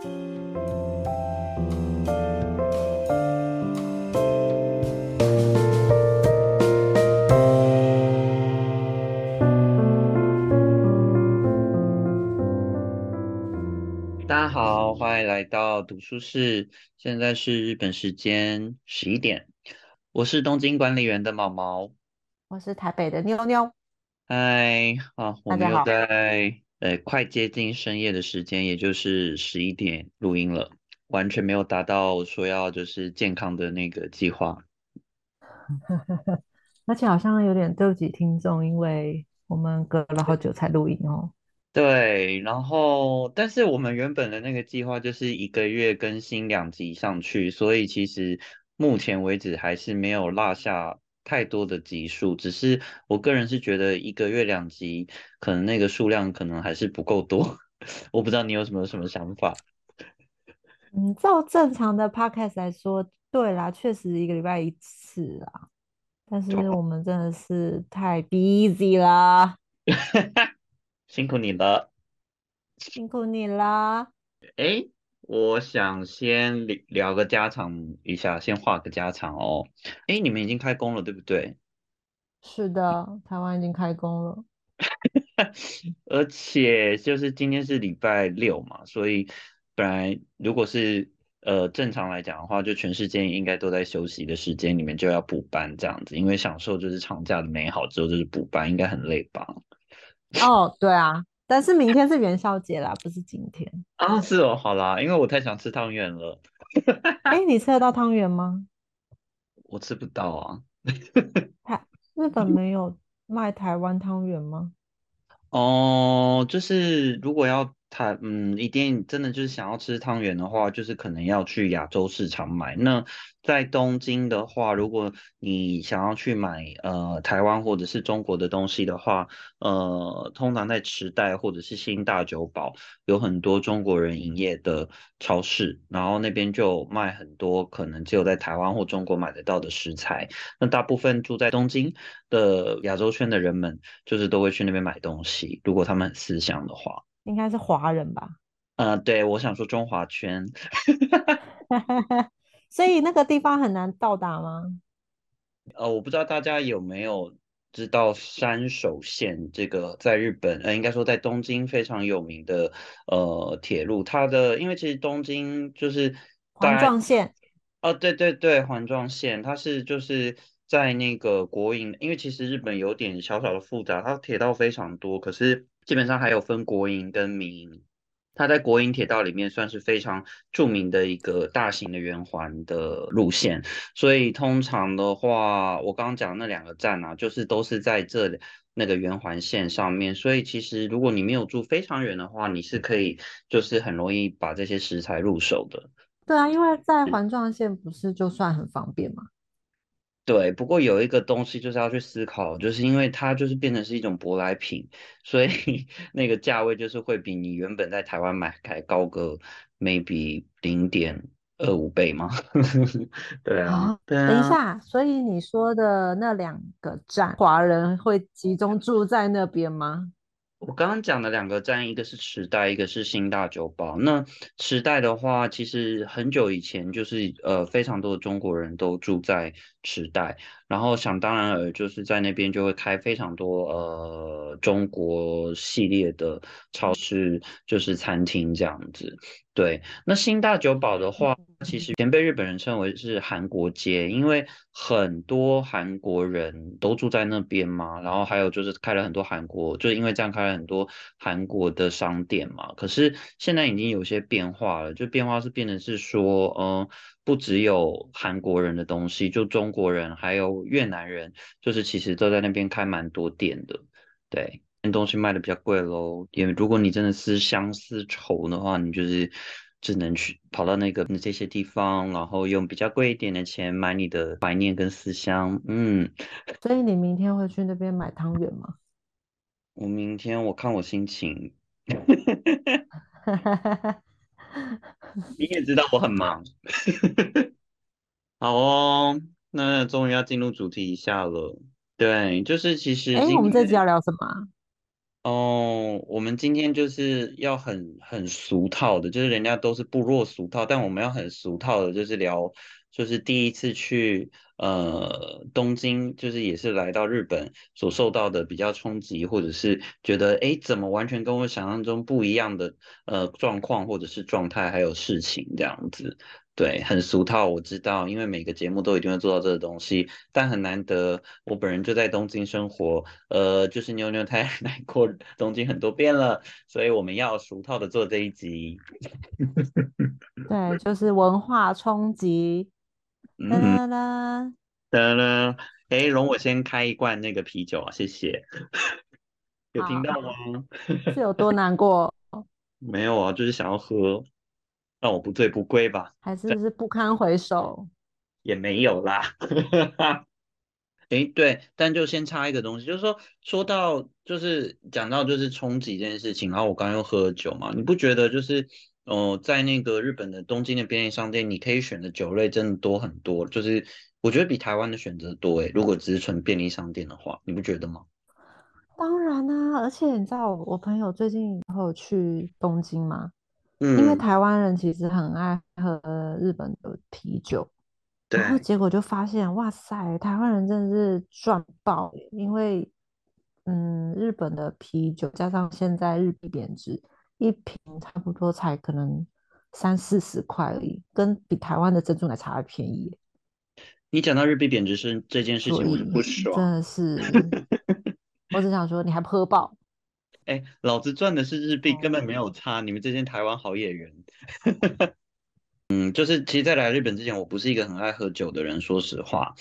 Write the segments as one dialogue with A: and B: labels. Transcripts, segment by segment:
A: 大家好，欢迎来到读书室。现在是日本时间十一点，我是东京管理员的毛毛。
B: 我是台北的妞妞。
A: 嗨，好，我们又在呃快接近深夜的时间，也就是十一点录音了，完全没有达到说要就是健康的那个计划。
B: 而且好像有点对不起听众，因为我们隔了好久才录音哦。
A: 对，然后但是我们原本的那个计划就是一个月更新两集上去，所以其实目前为止还是没有落下太多的集数，只是我个人是觉得一个月两集，可能那个数量可能还是不够多，我不知道你有什么什么想法。
B: 嗯，照正常的 podcast 来说，对啦，确实一个礼拜一次啊。但是我们真的是太 busy 啦，
A: 辛苦你了。
B: 辛苦你啦。
A: 哎，我想先聊聊个家常一下，先画个家常哦。哎，你们已经开工了，对不对？
B: 是的，台湾已经开工了。
A: 而且就是今天是礼拜六嘛，所以本来如果是呃正常来讲的话，就全世界应该都在休息的时间里面就要补班这样子，因为享受就是长假的美好之后就是补班，应该很累吧？
B: 哦，对啊，但是明天是元宵节啦，不是今天。
A: 啊，是哦，好啦，因为我太想吃汤圆了，
B: 哎，你吃得到汤圆吗？
A: 我吃不到啊。
B: 台日本没有卖台湾汤圆吗？
A: 哦，就是如果要他，嗯，一定真的就是想要吃汤圆的话，就是可能要去亚洲市场买。那在东京的话，如果你想要去买呃台湾或者是中国的东西的话，呃，通常在池袋或者是新大久保有很多中国人营业的超市，然后那边就卖很多可能只有在台湾或中国买得到的食材。那大部分住在东京的亚洲圈的人们，就是都会去那边买东西，如果他们很思乡的话。
B: 应该是华人吧。
A: 呃，对，我想说中华圈，
B: 所以那个地方很难到达吗？
A: 呃，我不知道大家有没有知道山手线这个在日本，呃，应该说在东京非常有名的呃铁路，它的因为其实东京就是大
B: 环
A: 概
B: 状线。
A: 哦，对对对，环状线，它是就是在那个国营，因为其实日本有点小小的复杂，它铁道非常多，可是基本上还有分国营跟民营。它在国营铁道里面算是非常著名的一个大型的圆环的路线，所以通常的话，我刚刚讲的那两个站啊，就是都是在这那个圆环线上面，所以其实如果你没有住非常远的话，你是可以就是很容易把这些食材入手的。
B: 对啊，因为在环状线不是就算很方便嘛。
A: 对，不过有一个东西就是要去思考，就是因为它就是变成是一种舶来品，所以 那个价位就是会比你原本在台湾买还高个 maybe 零点二五倍吗？对啊，
B: 啊，
A: 对啊。
B: 等一下，所以你说的那两个站，华人会集中住在那边吗？
A: 我刚刚讲的两个站，一个是池袋，一个是新大久保。那池袋的话，其实很久以前就是呃非常多的中国人都住在池袋，然后想当然尔就是在那边就会开非常多呃中国系列的超市，就是餐厅这样子。对，那新大久保的话，其实以前被日本人称为是韩国街，因为很多韩国人都住在那边嘛，然后还有就是开了很多韩国，就是因为这样开了很多韩国的商店嘛。可是现在已经有些变化了，就变化是变成是说，嗯、不只有韩国人的东西，就中国人还有越南人，就是其实都在那边开蛮多店的，对。东西卖的比较贵喽，也如果你真的思乡思愁的话，你就是只能去跑到那个这些地方，然后用比较贵一点的钱买你的怀念跟思乡。嗯，
B: 所以你明天会去那边买汤圆吗？
A: 我明天我看我心情，你也知道我很忙。好哦，那终于要进入主题一下了。对，就是其实
B: 哎，
A: 今
B: 我们这集要聊什么啊？
A: 哦，我们今天就是要很很俗套的，就是人家都是不落俗套，但我们要很俗套的，就是聊，就是第一次去呃东京，就是也是来到日本所受到的比较冲击，或者是觉得诶怎么完全跟我想象中不一样的呃状况或者是状态还有事情这样子。对，很俗套，我知道，因为每个节目都一定会做到这个东西，但很难得，我本人就在东京生活，呃，就是妞妞太 来过东京很多遍了，所以我们要俗套的做这一集。
B: 对，就是文化冲击。哒
A: 啦
B: 啦哒，
A: 得了，哎，容我先开一罐那个啤酒啊，谢谢。有听到，吗？
B: 是有多难过，
A: 没有啊，就是想要喝，让我不醉不归吧。
B: 还是是不堪回首？
A: 也没有啦。哎，对，但就先插一个东西，就是说，说到就是讲到就是冲击这件事情，然后我刚刚又喝了酒嘛，你不觉得就是，呃，在那个日本的东京的便利商店，你可以选的酒类真的多很多，就是我觉得比台湾的选择多诶，如果只是纯便利商店的话，你不觉得吗？
B: 当然啦、而且你知道我朋友最近有去东京吗？因为
A: 嗯，
B: 台湾人其实很爱喝日本的啤酒，然后
A: 对，
B: 结果就发现，哇塞，台湾人真的是赚爆耶因为嗯，日本的啤酒加上现在日币贬值，一瓶差不多才可能三四十块而已，跟比台湾的珍珠奶茶还便宜
A: 你讲到日币贬值是这件事情，我就不爽。
B: 真的是，我只想说，你还不喝爆？
A: 哎，老子赚的是日币，根本没
B: 哦，
A: 有差，你们这些台湾好野人。嗯，就是其实，在来日本之前，我不是一个很爱喝酒的人，说实话。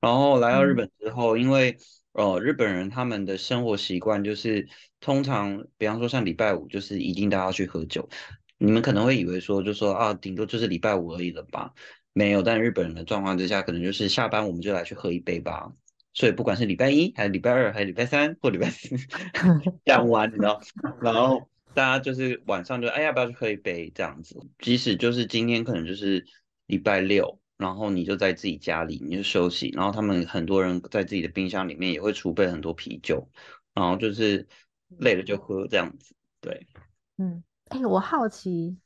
A: 然后来到日
B: 嗯，
A: 本之后，因为呃，日本人他们的生活习惯就是通常，比方说像礼拜五，就是一定大家要去喝酒。你们可能会以为说，就说啊，顶多就是礼拜五而已了吧？没有，但日本人的状况之下，可能就是下班我们就来去喝一杯吧。所以不管是礼拜一还是礼拜二还是礼拜三或礼拜四，讲完，你知道。然后大家就是晚上就哎要不要去喝一杯这样子，即使就是今天可能就是礼拜六，然后你就在自己家里你就休息，然后他们很多人在自己的冰箱里面也会储备很多啤酒，然后就是累了就喝这样子。对，
B: 嗯，哎，我好奇，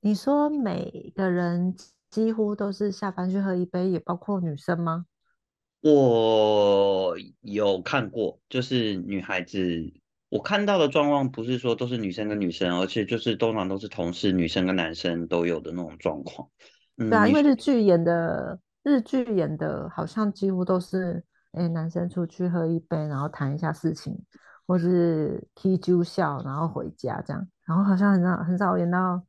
B: 你说每个人几乎都是下班去喝一杯，也包括女生吗？
A: 我有看过，就是女孩子，我看到的状况不是说都是女生跟女生，而且就是通常都是同事，女生跟男生都有的那种状况。嗯，
B: 对啊，因
A: 你
B: 为日剧演的日剧演的，好像几乎都是，哎，男生出去喝一杯，然后谈一下事情，或是踢酒笑，然后回家这样，然后好像很少很少演到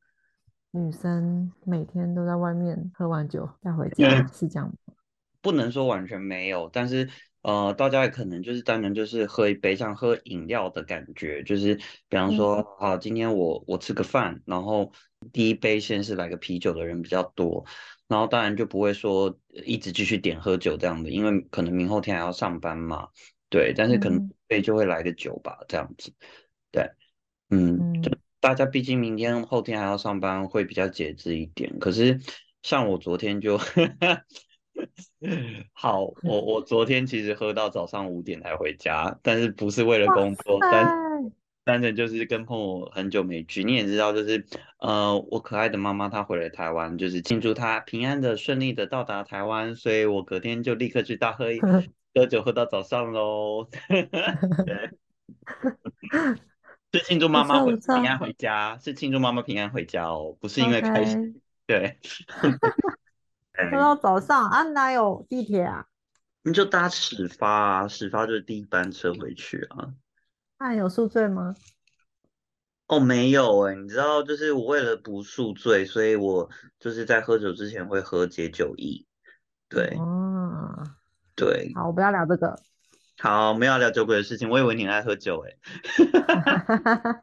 B: 女生每天都在外面喝完酒再回家，是这样吗？
A: 不能说完全没有，但是呃，大家也可能就是单纯就是喝一杯像喝饮料的感觉，就是比方
B: 嗯
A: 说啊，今天我我吃个饭，然后第一杯先是来个啤酒的人比较多，然后当然就不会说一直继续点喝酒这样的，因为可能明后天还要上班嘛，对，但是可能对就会来个酒吧这样子，对，嗯。
B: 嗯，
A: 大家毕竟明天后天还要上班，会比较节制一点。可是像我昨天就 好，我我昨天其实喝到早上五点才回家，但是不是为了工作，但
B: 塞，
A: 单纯就是跟朋友很久没聚。你也知道，就是呃，我可爱的妈妈她回来台湾，就是庆祝她平安的顺利的到达台湾，所以我隔天就立刻去大喝一 喝酒，喝到早上喽。对，是庆祝妈
B: 不
A: 妈平安回家，是庆祝妈妈平安回家哦，不是因为开心。对，
B: 喝，到早上啊，哪有地铁啊？
A: 你就搭始发啊，始发就是第一班车回去啊。
B: 那有宿醉吗？
A: 哦，没有哎，你知道，就是我为了不宿醉，所以我就是在喝酒之前会喝解酒液。对
B: 哦，
A: 对，
B: 好，我不要聊这个。
A: 好，没有聊酒鬼的事情，我以为你很爱喝酒哎。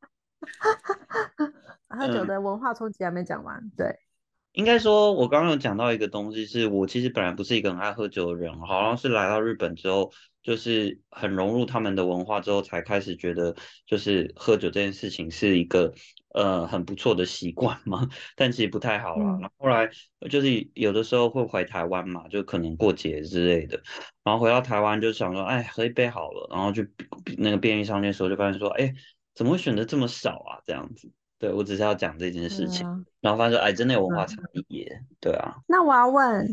B: 喝酒
A: 嗯，
B: 的文化冲击还没讲完，对，
A: 应该说，我刚刚有讲到一个东西，是我其实本来不是一个很爱喝酒的人，好像是来到日本之后，就是很融入他们的文化之后，才开始觉得就是喝酒这件事情是一个呃很不错的习惯嘛，但其实不太好啦。然后后来就是有的时候会回台湾嘛，就可能过节之类的，然后回到台湾就想说，哎，喝一杯好了，然后就那个便利商店的时候就发现说，哎，怎么会选择这么少啊？这样子。对，我只是要讲这件事情，然后发现说，哎，真的有文化差异耶。对啊，
B: 那我要问，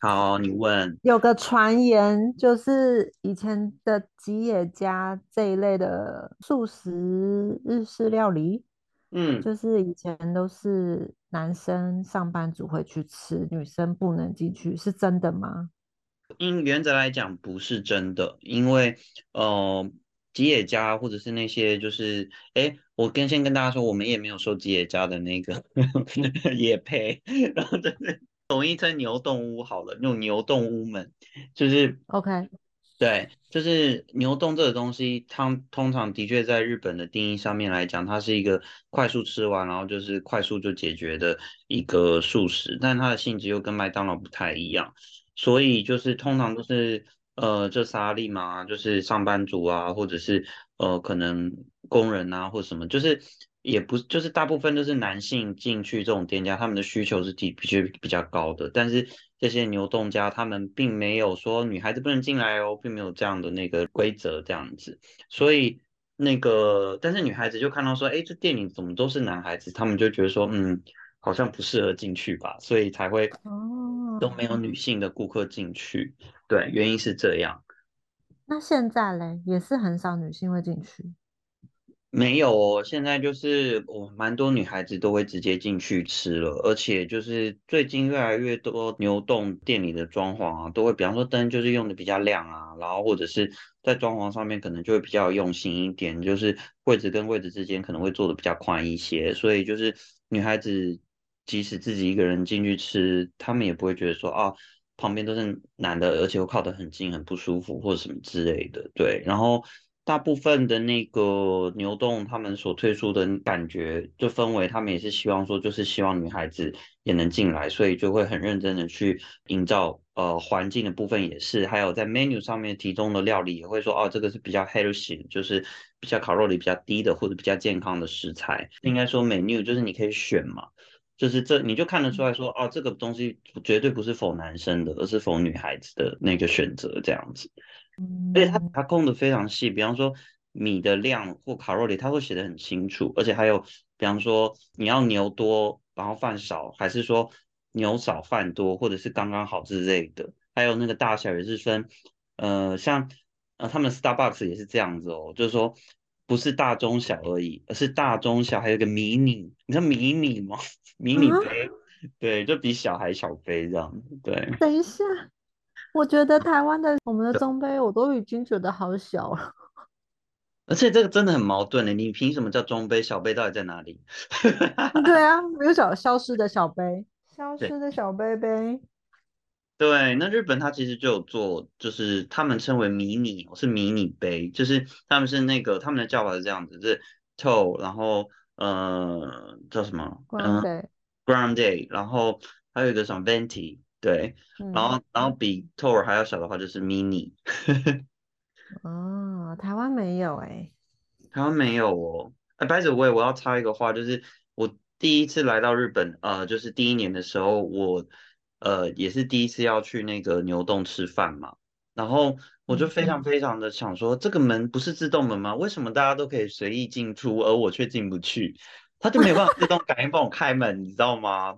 A: 好，你问。
B: 有个传言，就是以前的吉野家这一类的素食日式料理，
A: 嗯，
B: 就是以前都是男生上班族会去吃，女生不能进去，是真的吗？
A: 因原则来讲，不是真的，因为呃。吉野家或者是那些就是，哎，我跟先跟大家说，我们也没有收吉野家的那个 野配，然后就是统一称牛洞屋好了，那种牛洞屋们，就是
B: OK，
A: 对，就是牛洞这个东西，它通常的确在日本的定义上面来讲，它是一个快速吃完，然后就是快速就解决的一个素食，但它的性质又跟麦当劳不太一样，所以就是通常都是。呃，这沙利嘛，就是上班族啊，或者是呃，可能工人啊，或什么，就是也不就是大部分都是男性进去这种店家，他们的需求是比比较比较高的。但是这些牛洞家，他们并没有说女孩子不能进来哦，并没有这样的那个规则这样子。所以那个，但是女孩子就看到说，哎，这店里怎么都是男孩子，他们就觉得说，嗯，好像不适合进去吧，所以才会哦都没有女性的顾客进去。对，原因是这样。
B: 那现在嘞，也是很少女性会进去。
A: 没有哦，现在就是我蛮多女孩子都会直接进去吃了，而且就是最近越来越多牛洞店里的装潢啊，都会比方说灯就是用的比较亮啊，然后或者是在装潢上面可能就会比较用心一点，就是柜子跟柜子之间可能会做的比较宽一些，所以就是女孩子即使自己一个人进去吃，她们也不会觉得说啊。旁边都是男的，而且又靠得很近，很不舒服或者什么之类的。对，然后大部分的那个牛洞，他们所推出的感觉就氛围，他们也是希望说，就是希望女孩子也能进来，所以就会很认真的去营造呃环境的部分也是，还有在 menu 上面提供的料理也会说，哦，这个是比较 healthy，就是比较烤肉里比较低的或者比较健康的食材。应该说 menu 就是你可以选嘛。就是这，你就看得出来说，哦，这个东西绝对不是否男生的，而是否女孩子的那个选择这样子。而且它它控的非常细，比方说米的量或卡路里，它会写的很清楚。而且还有，比方说你要牛多，然后饭少，还是说牛少饭多，或者是刚刚好之类的。还有那个大小也是分，呃，像呃他们 Starbucks 也是这样子哦，就是说。不是大中小而已，而是大中小，还有个迷你，你知道迷你吗？迷你杯，对，就比小还小杯这样。对，
B: 等一下，我觉得台湾的我们的中杯，我都已经觉得好小了。
A: 而且这个真的很矛盾的，你凭什么叫中杯？小杯到底在哪里？
B: 对啊，没有小消失的小杯，消失的小杯杯。
A: 对，那日本它其实就有做，就是他们称为迷你，是迷你杯，就是他们是那个他们的叫法是这样子，是 toe，然后呃叫什么？grande，grande，然后还有一个什么 venti，对，然后然后比 toe 还要小的话就是 mini。
B: 哦，台湾没有哎，
A: 台湾没有哦。哎，by the way，我要插一个话，就是我第一次来到日本，呃，就是第一年的时候，我。呃，也是第一次要去那个牛洞吃饭嘛，然后我就非常非常的想说，这个门不是自动门吗？为什么大家都可以随意进出，而我却进不去？他就没有办法自动感应帮我开门，你知道吗？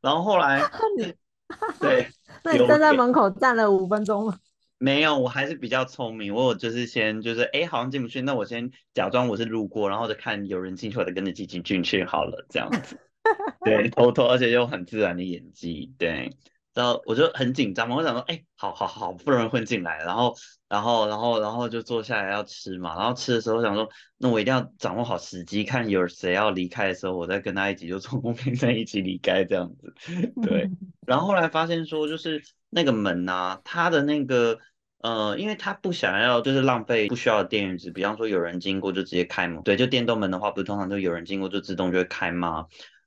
A: 然后后来，对，
B: 那你站在门口站了五分钟吗？
A: 没有，我还是比较聪明，我就是先就是哎，好像进不去，那我先假装我是路过，然后就看有人进去，我再跟着进进进去好了，这样子。对，偷偷，而且又很自然的演技，对，然后我就很紧张嘛，我想说，哎，好好好，不容易混进来，然后，然后，然后，然后就坐下来要吃嘛，然后吃的时候想说，那我一定要掌握好时机，看有谁要离开的时候，我再跟他一起就从后面在一起离开这样子，对，然后后来发现说，就是那个门呐，它的那个，呃，因为他不想要就是浪费不需要的电源值，比方说有人经过就直接开门，对，就电动门的话，不是通常都有人经过就自动就会开吗？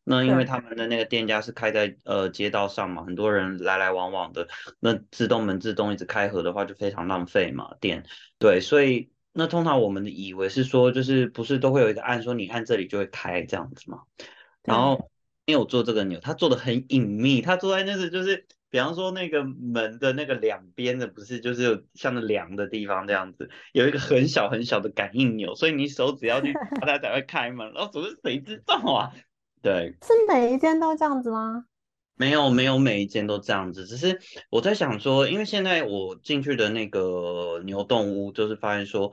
A: 那因为他们的那个店家是开在呃街道上嘛，很多人来来往往的，那自动门自动一直开合的话，就非常浪费嘛电。对，所以那通常我们以为是说，就是不是都会有一个按说你按这里就会开这样子嘛？然
B: 对
A: 后没有做这个钮，他做的很隐秘，他坐在那个就是，比方说那个门的那个两边的，不是就是有像那梁的地方这样子，有一个很小很小的感应钮，所以你手只要去 插它才会开门。然后怎么谁知道啊？对，
B: 是每一间都这样子吗？
A: 没有没有每一间都这样子，只是我在想说，因为现在我进去的那个牛洞屋，就是发现说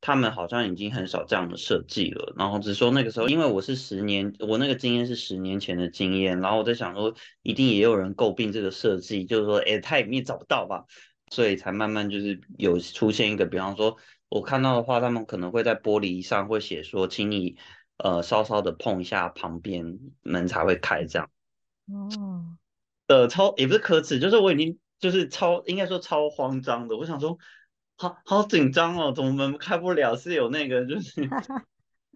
A: 他们好像已经很少这样的设计了。然后只是说那个时候，因为我是十年，我那个经验是十年前的经验，然后我在想说，一定也有人诟病这个设计，就是说，哎，它里面找不到吧，所以才慢慢就是有出现一个，比方说我看到的话，他们可能会在玻璃上会写说，请你呃稍稍的碰一下旁边门才会开这样。
B: 哦，
A: 呃，超也不是可耻，就是我已经就是超应该说超慌张的。我想说，好好紧张哦，怎么门开不了？是有那个就是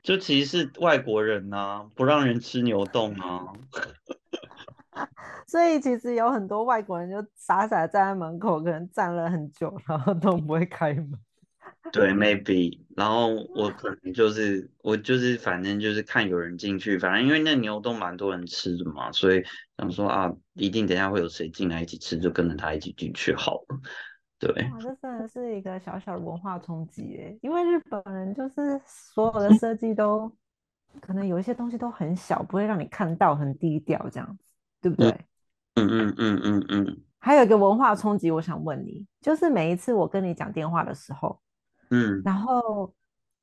A: 就其实是外国人呐、不让人吃牛洞啊。
B: 所以其实有很多外国人就傻傻地站在门口，可能站了很久，然后都不会开门。
A: 对，maybe，然后我可能就是我就是反正就是看有人进去，反正因为那牛都蛮多人吃的嘛，所以想说啊，一定等一下会有谁进来一起吃，就跟着他一起进去好了。对，
B: 哇，这真的是一个小小的文化冲击诶！因为日本人就是所有的设计都可能有一些东西都很小，不会让你看到，很低调这样子，对不对？
A: 嗯嗯嗯嗯嗯
B: 还有一个文化冲击，我想问你，就是每一次我跟你讲电话的时候，
A: 嗯，
B: 然后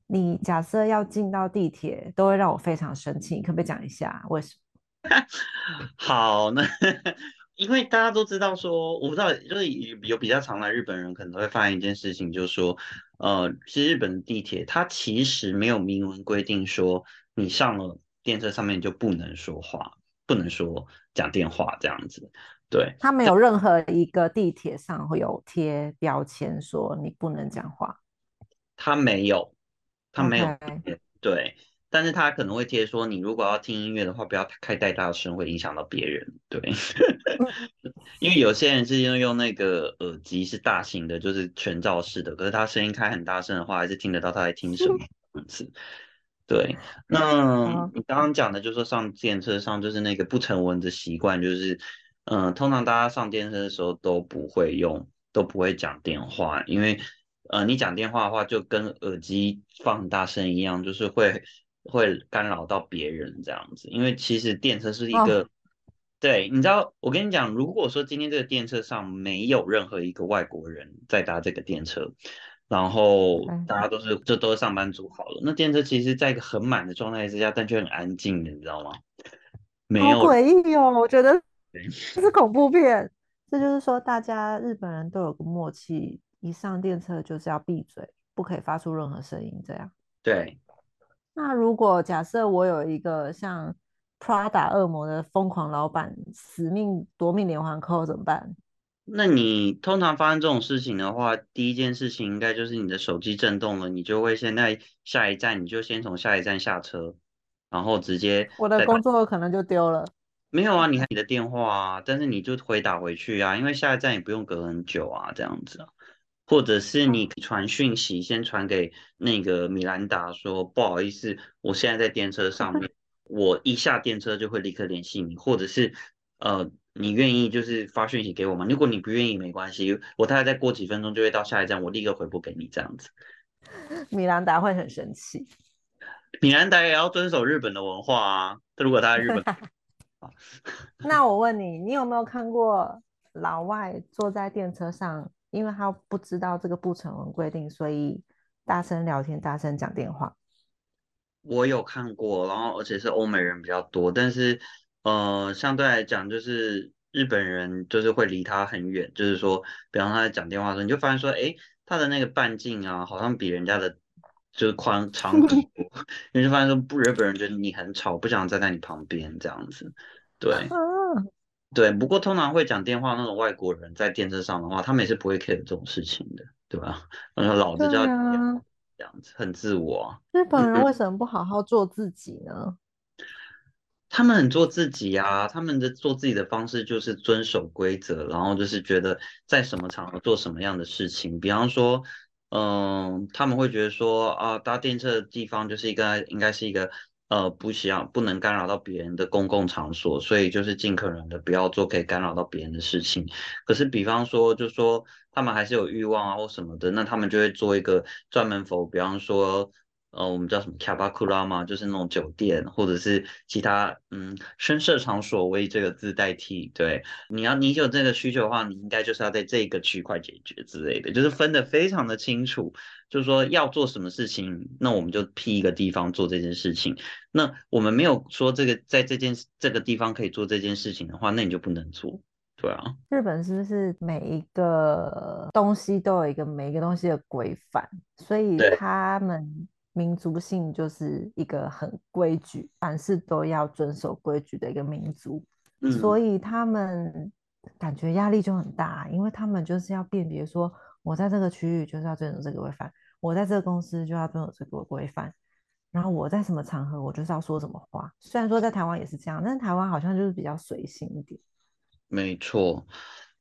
B: 你假设要进到地铁，都会让我非常生气，你可不可以讲一下为什么？
A: 好，那因为大家都知道说，我不知道，就是有有比较常来日本人可能会发现一件事情，就是说，呃，其实日本的地铁它其实没有明文规定说你上了电车上面就不能说话，不能说讲电话这样子。对，
B: 它没有任何一个地铁上会有贴标签说你不能讲话。
A: 它没有，他没有对，但是他可能会贴说，你如果要听音乐的话，不要开太大声，会影响到别人。对，因为有些人是用用那个耳机是大型的，就是全罩式的，可是他声音开很大声的话，还是听得到他在听什么 样子。对，那你刚刚讲的，就是说上电车上就是那个不成文的习惯，就是，嗯、通常大家上电车的时候都不会用，都不会讲电话，因为，呃，你讲电话的话，就跟耳机放很大声一样，就是会会干扰到别人这样子。因为其实电车是一
B: 哦
A: 个，对，你知道，我跟你讲，如果说今天这个电车上没有任何一个外国人在搭这个电车，然后
B: 嗯
A: 大家都是这都是上班族好了，那电车其实在一个很满的状态之下，但却很安静的，你知道吗？没
B: 好
A: 有
B: 诡异哦！我觉得这是恐怖片。这就是说，大家日本人都有个默契，一上电车就是要闭嘴，不可以发出任何声音。这样，
A: 对，
B: 那如果假设我有一个像 Prada 恶魔的疯狂老板，死命夺命连环扣怎么办？
A: 那你通常发生这种事情的话，第一件事情应该就是你的手机震动了，你就会现在下一站，你就先从下一站下车，然后直接
B: 我的工作可能就丢了。
A: 没有啊，你看你的电话啊，但是你就回打回去啊，因为下一站也不用隔很久啊，这样子啊，或者是你传讯息，先传给那个米兰达说，不好意思，我现在在电车上面，我一下电车就会立刻联系你，或者是呃，你愿意就是发讯息给我吗？如果你不愿意，没关系，我大概再过几分钟就会到下一站，我立刻回复给你这样子。
B: 米兰达会很生气。
A: 米兰达也要遵守日本的文化啊，如果他在日本。
B: 那我问你，你有没有看过老外坐在电车上，因为他不知道这个不成文规定，所以大声聊天、大声讲电话？
A: 我有看过，然后而且是欧美人比较多，但是呃，相对来讲，就是日本人就是会离他很远，就是说，比方他在讲电话的时候，你就发现说，诶，他的那个半径啊，好像比人家的就是宽长很多，你就发现说，不，日本人觉得你很吵，不想站在你旁边这样子，对
B: 啊，
A: 对。不过通常会讲电话那种外国人在电车上的话，他们也是不会 care 这种事情的，对吧？然后老子就要这样子，很自我啊。
B: 日本人为 什么不好好做自己呢？
A: 他们很做自己啊，他们的做自己的方式就是遵守规则，然后就是觉得在什么场合做什么样的事情。比方说，嗯，他们会觉得说啊，搭电车的地方就是一个应该是一个呃不需要不能干扰到别人的公共场所，所以就是尽可能的不要做可以干扰到别人的事情。可是比方说，就说他们还是有欲望啊或什么的，那他们就会做一个专门否，比方说。呃，我们叫什么卡巴库拉嘛，就是那种酒店或者是其他嗯深色场所为这个字代替。对，你要你有这个需求的话，你应该就是要在这个区块解决之类的，就是分得非常的清楚。就是说要做什么事情，那我们就批一个地方做这件事情。那我们没有说这个在这件这个地方可以做这件事情的话，那你就不能做。对啊，
B: 日本是不是每一个东西都有一个每一个东西的规范，所以他们。民族性就是一个很规矩，凡事都要遵守规矩的一个民族，所以他们感觉压力就很大，因为他们就是要辨别说，我在这个区域就是要遵守这个规范，我在这个公司就要遵守这个规范，然后我在什么场合我就是要说什么话。虽然说在台湾也是这样，但是台湾好像就是比较随性一点。
A: 没错。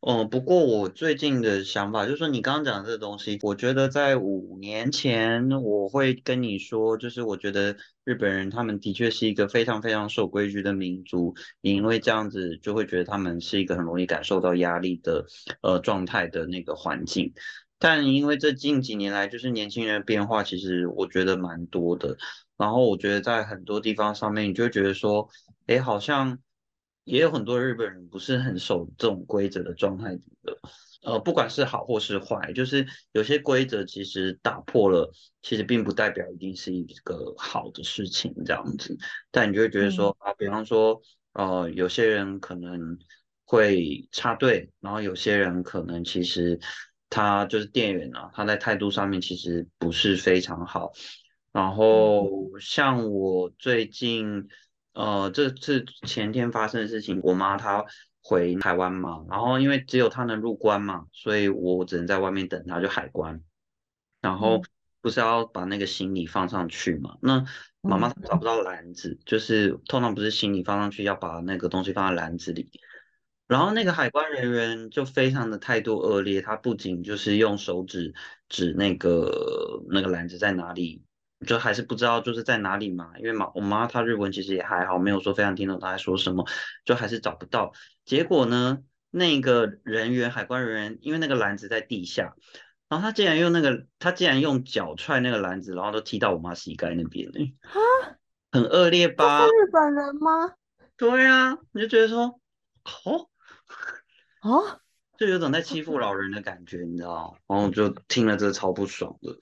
A: 嗯，不过我最近的想法就是说，你刚刚讲的这个东西，我觉得在五年前我会跟你说，就是我觉得日本人他们的确是一个非常非常守规矩的民族，因为这样子就会觉得他们是一个很容易感受到压力的呃状态的那个环境。但因为这近几年来，就是年轻人变化，其实我觉得蛮多的。然后我觉得在很多地方上面，你就会觉得说，哎，好像。也有很多日本人不是很守这种规则的状态的，呃，不管是好或是坏，就是有些规则其实打破了，其实并不代表一定是一个好的事情这样子。但你就会觉得说啊，比方说，呃，有些人可能会插队，然后有些人可能其实他就是店员啊，他在态度上面其实不是非常好。然后像我最近。呃，这是前天发生的事情。我妈她回台湾嘛，然后因为只有她能入关嘛，所以我只能在外面等她，就海关。然后不是要把那个行李放上去嘛？那妈妈找不到篮子，就是通常不是行李放上去要把那个东西放在篮子里。然后那个海关人员就非常的态度恶劣，他不仅就是用手指指那个那个篮子在哪里。就还是不知道就是在哪里嘛，因为妈我妈她日文其实也还好，没有说非常听懂她在说什么，就还是找不到。结果呢，那个人员海关人员因为那个篮子在地下，然后他竟然用那个他竟然用脚踹那个篮子，然后都踢到我妈膝盖那边了。啊，很恶劣吧？
B: 是日本人吗？
A: 对啊，你就觉得说，哦，
B: 哦，
A: 就有种在欺负老人的感觉，你知道？然后就听了这超不爽的。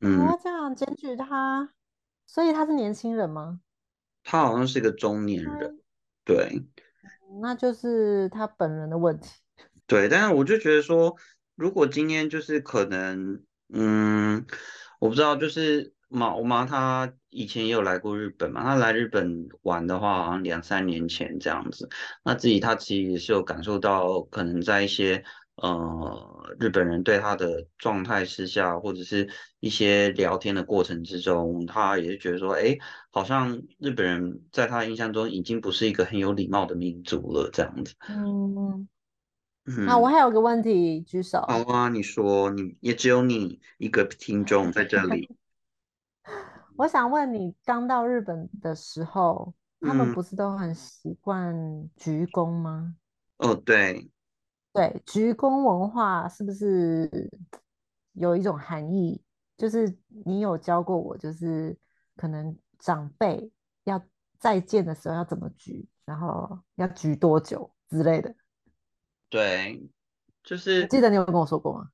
A: 嗯，
B: 这样检举他，所以他是年轻人吗？
A: 他好像是一个中年人，对，
B: 那就是他本人的问题。
A: 对，但是我就觉得说，如果今天就是可能，嗯，我不知道，就是妈，我妈她以前也有来过日本嘛，她来日本玩的话，好像两三年前这样子，那自己她其实也是有感受到，可能在一些。呃，日本人对他的状态之下，或者是一些聊天的过程之中，他也是觉得说，哎，好像日本人在他印象中已经不是一个很有礼貌的民族了，这样子。
B: 嗯，啊，我还有个问题，举手。
A: 好啊，你说，你也只有你一个听众在这里。
B: 我想问你，刚到日本的时候，他们不是都很习惯鞠躬吗？
A: 哦，对。
B: 对，鞠躬文化是不是有一种含义？就是你有教过我，就是可能长辈要再见的时候要怎么鞠，然后要鞠多久之类的。
A: 对，就是
B: 记得你有跟我说过吗？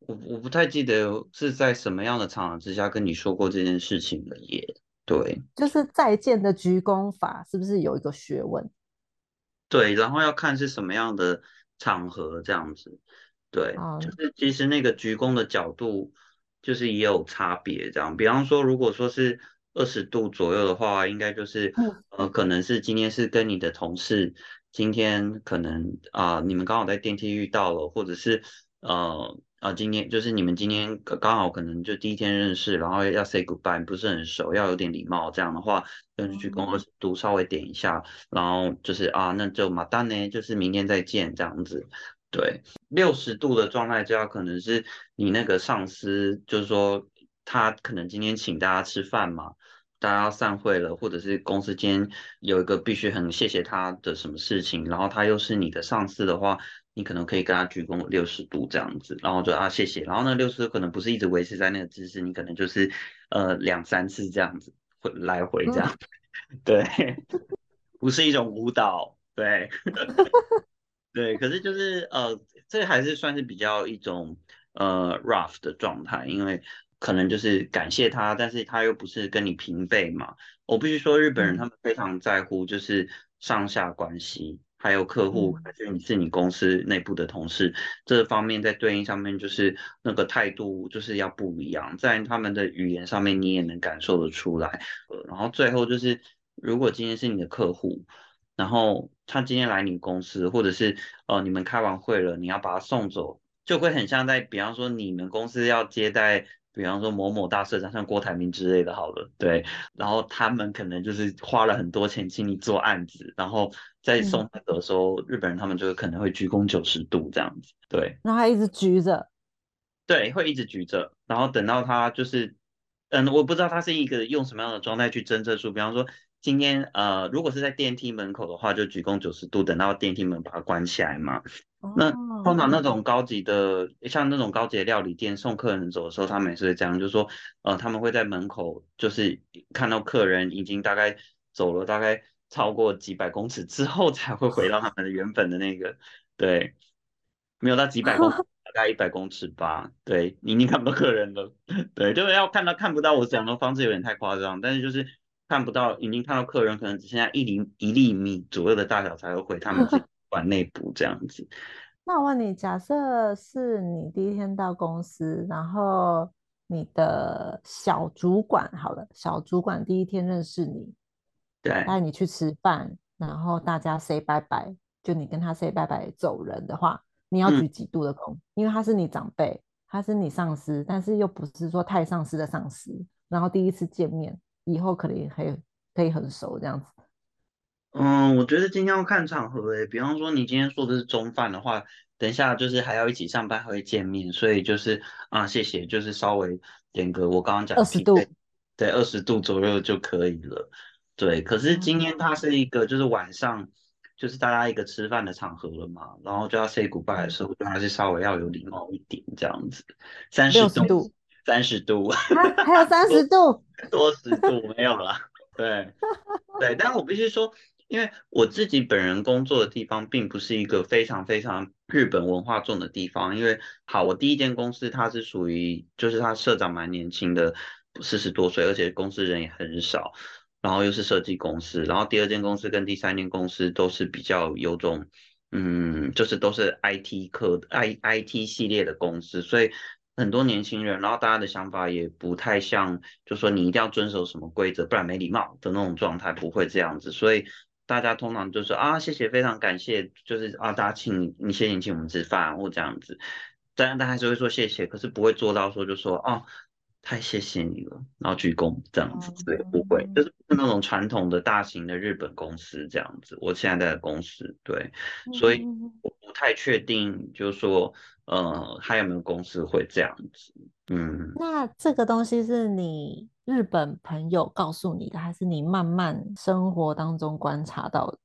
A: 我我不太记得是在什么样的场合之下跟你说过这件事情了耶。对，
B: 就是再见的鞠躬法是不是有一个学问？
A: 对，然后要看是什么样的。场合这样子，对，就是其实那个鞠躬的角度就是也有差别，这样，比方说如果说是二十度左右的话，应该就是呃，可能是今天是跟你的同事，今天可能啊，你们刚好在电梯遇到了，或者是呃，啊，今天就是你们今天刚好可能就第一天认识，然后要 say goodbye，不是很熟，要有点礼貌。这样的话，跟鞠躬二十度稍微点一下，然后就是啊，那就马丹呢，就是明天再见这样子。对，六十度的状态，就要可能是你那个上司，就是说他可能今天请大家吃饭嘛，大家要散会了，或者是公司今天有一个必须很谢谢他的什么事情，然后他又是你的上司的话，你可能可以跟他鞠躬六十度这样子，然后就啊谢谢，然后呢六十度可能不是一直维持在那个姿势，你可能就是呃两三次这样子会来回这样，对，不是一种舞蹈，对。对，可是就是呃，这还是算是比较一种呃 rough 的状态，因为可能就是感谢他，但是他又不是跟你平辈嘛。我必须说，日本人他们非常在乎就是上下关系，还有客户，还是你是你公司内部的同事这方面，在对应上面就是那个态度就是要不一样，在他们的语言上面你也能感受得出来。然后最后就是，如果今天是你的客户。然后他今天来你公司，或者是呃你们开完会了，你要把他送走，就会很像在，比方说你们公司要接待，比方说某某大社长，像郭台铭之类的，好了，对，然后他们可能就是花了很多钱请你做案子，然后在送的时候，日本人他们就可能会鞠躬九十度这样子，对，
B: 然后他一直鞠着，
A: 对，会一直举着，然后等到他就是，嗯，我不知道他是一个用什么样的状态去侦测出，比方说。今天呃，如果是在电梯门口的话，就鞠躬九十度，等到电梯门把它关起来嘛。那通常那种高级的，像那种高级的料理店送客人走的时候，他们也是这样，就是说呃，他们会在门口，就是看到客人已经大概走了大概超过几百公尺之后，才会回到他们的原本的那个，对，没有到几百公，大概一百公尺吧。对，你已经看不到客人了，对，就是要看到看不到，我讲的方式有点太夸张，但是就是。看不到，已经看到客人可能只剩下一厘一厘米左右的大小才会回他们自己馆内部这样子。
B: 那我问你，假设是你第一天到公司，然后你的小主管好了，小主管第一天认识你，
A: 对，
B: 带你去吃饭，然后大家 say 拜拜，就你跟他 say 拜拜走人的话，你要举几度的躬？因为他是你长辈，他是你上司，但是又不是说太上司的上司，然后第一次见面。以后可能还可以很熟这样子。
A: 嗯，我觉得今天要看场合诶，比方说你今天说的是中饭的话，等一下就是还要一起上班会见面，所以就是啊，谢谢，就是稍微点个我刚刚讲
B: 二十度，
A: 对，二十度左右就可以了。对，可是今天它是一个就是晚上，就是大家一个吃饭的场合了嘛，然后就要 say goodbye 的时候，就还是稍微要有礼貌一点这样子。三十
B: 度。
A: 三十度，
B: 还有三十度，
A: 多十度没有了。对，对，但我必须说，因为我自己本人工作的地方并不是一个非常非常日本文化重的地方。因为好，我第一间公司它是属于，就是他社长蛮年轻的，四十多岁，而且公司人也很少，然后又是设计公司。然后第二间公司跟第三间公司都是比较有种，嗯，就是都是 IT 科 I IT 系列的公司，所以。很多年轻人，然后大家的想法也不太像，就说你一定要遵守什么规则，不然没礼貌的那种状态，不会这样子。所以大家通常就是啊，谢谢，非常感谢，就是啊，大家请你谢谢你请我们吃饭或这样子。当然，大家还是会说谢谢，可是不会做到说就说哦，太谢谢你了，然后鞠躬这样子，对，不会，就是那种传统的大型的日本公司这样子。我现在在的公司，对，所以我不太确定，就是说。呃，还有没有公司会这样子？嗯，
B: 那这个东西是你日本朋友告诉你的，还是你慢慢生活当中观察到的？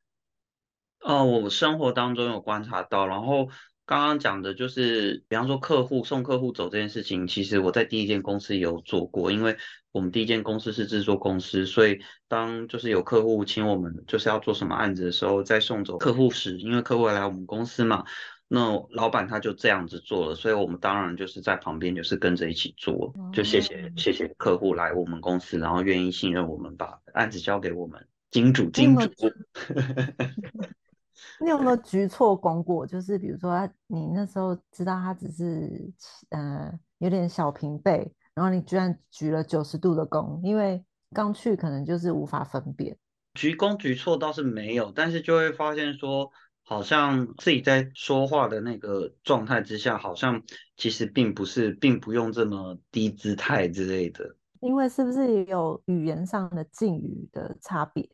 A: 哦，我生活当中有观察到，然后刚刚讲的就是，比方说客户送客户走这件事情，其实我在第一间公司有做过，因为我们第一间公司是制作公司，所以当就是有客户请我们就是要做什么案子的时候，在送走客户时，因为客户来我们公司嘛。那老板他就这样子做了，所以我们当然就是在旁边，就是跟着一起做，就谢谢谢谢客户来我们公司，然后愿意信任我们，把案子交给我们，金主金主。
B: 你有没有举错功过？就是比如说，你那时候知道他只是呃有点小平辈，然后你居然举了九十度的躬，因为刚去可能就是无法分辨。
A: 鞠躬举错倒是没有，但是就会发现说。好像自己在说话的那个状态之下，好像其实并不是，并不用这么低姿态之类的。
B: 因为是不是也有语言上的敬语的差别？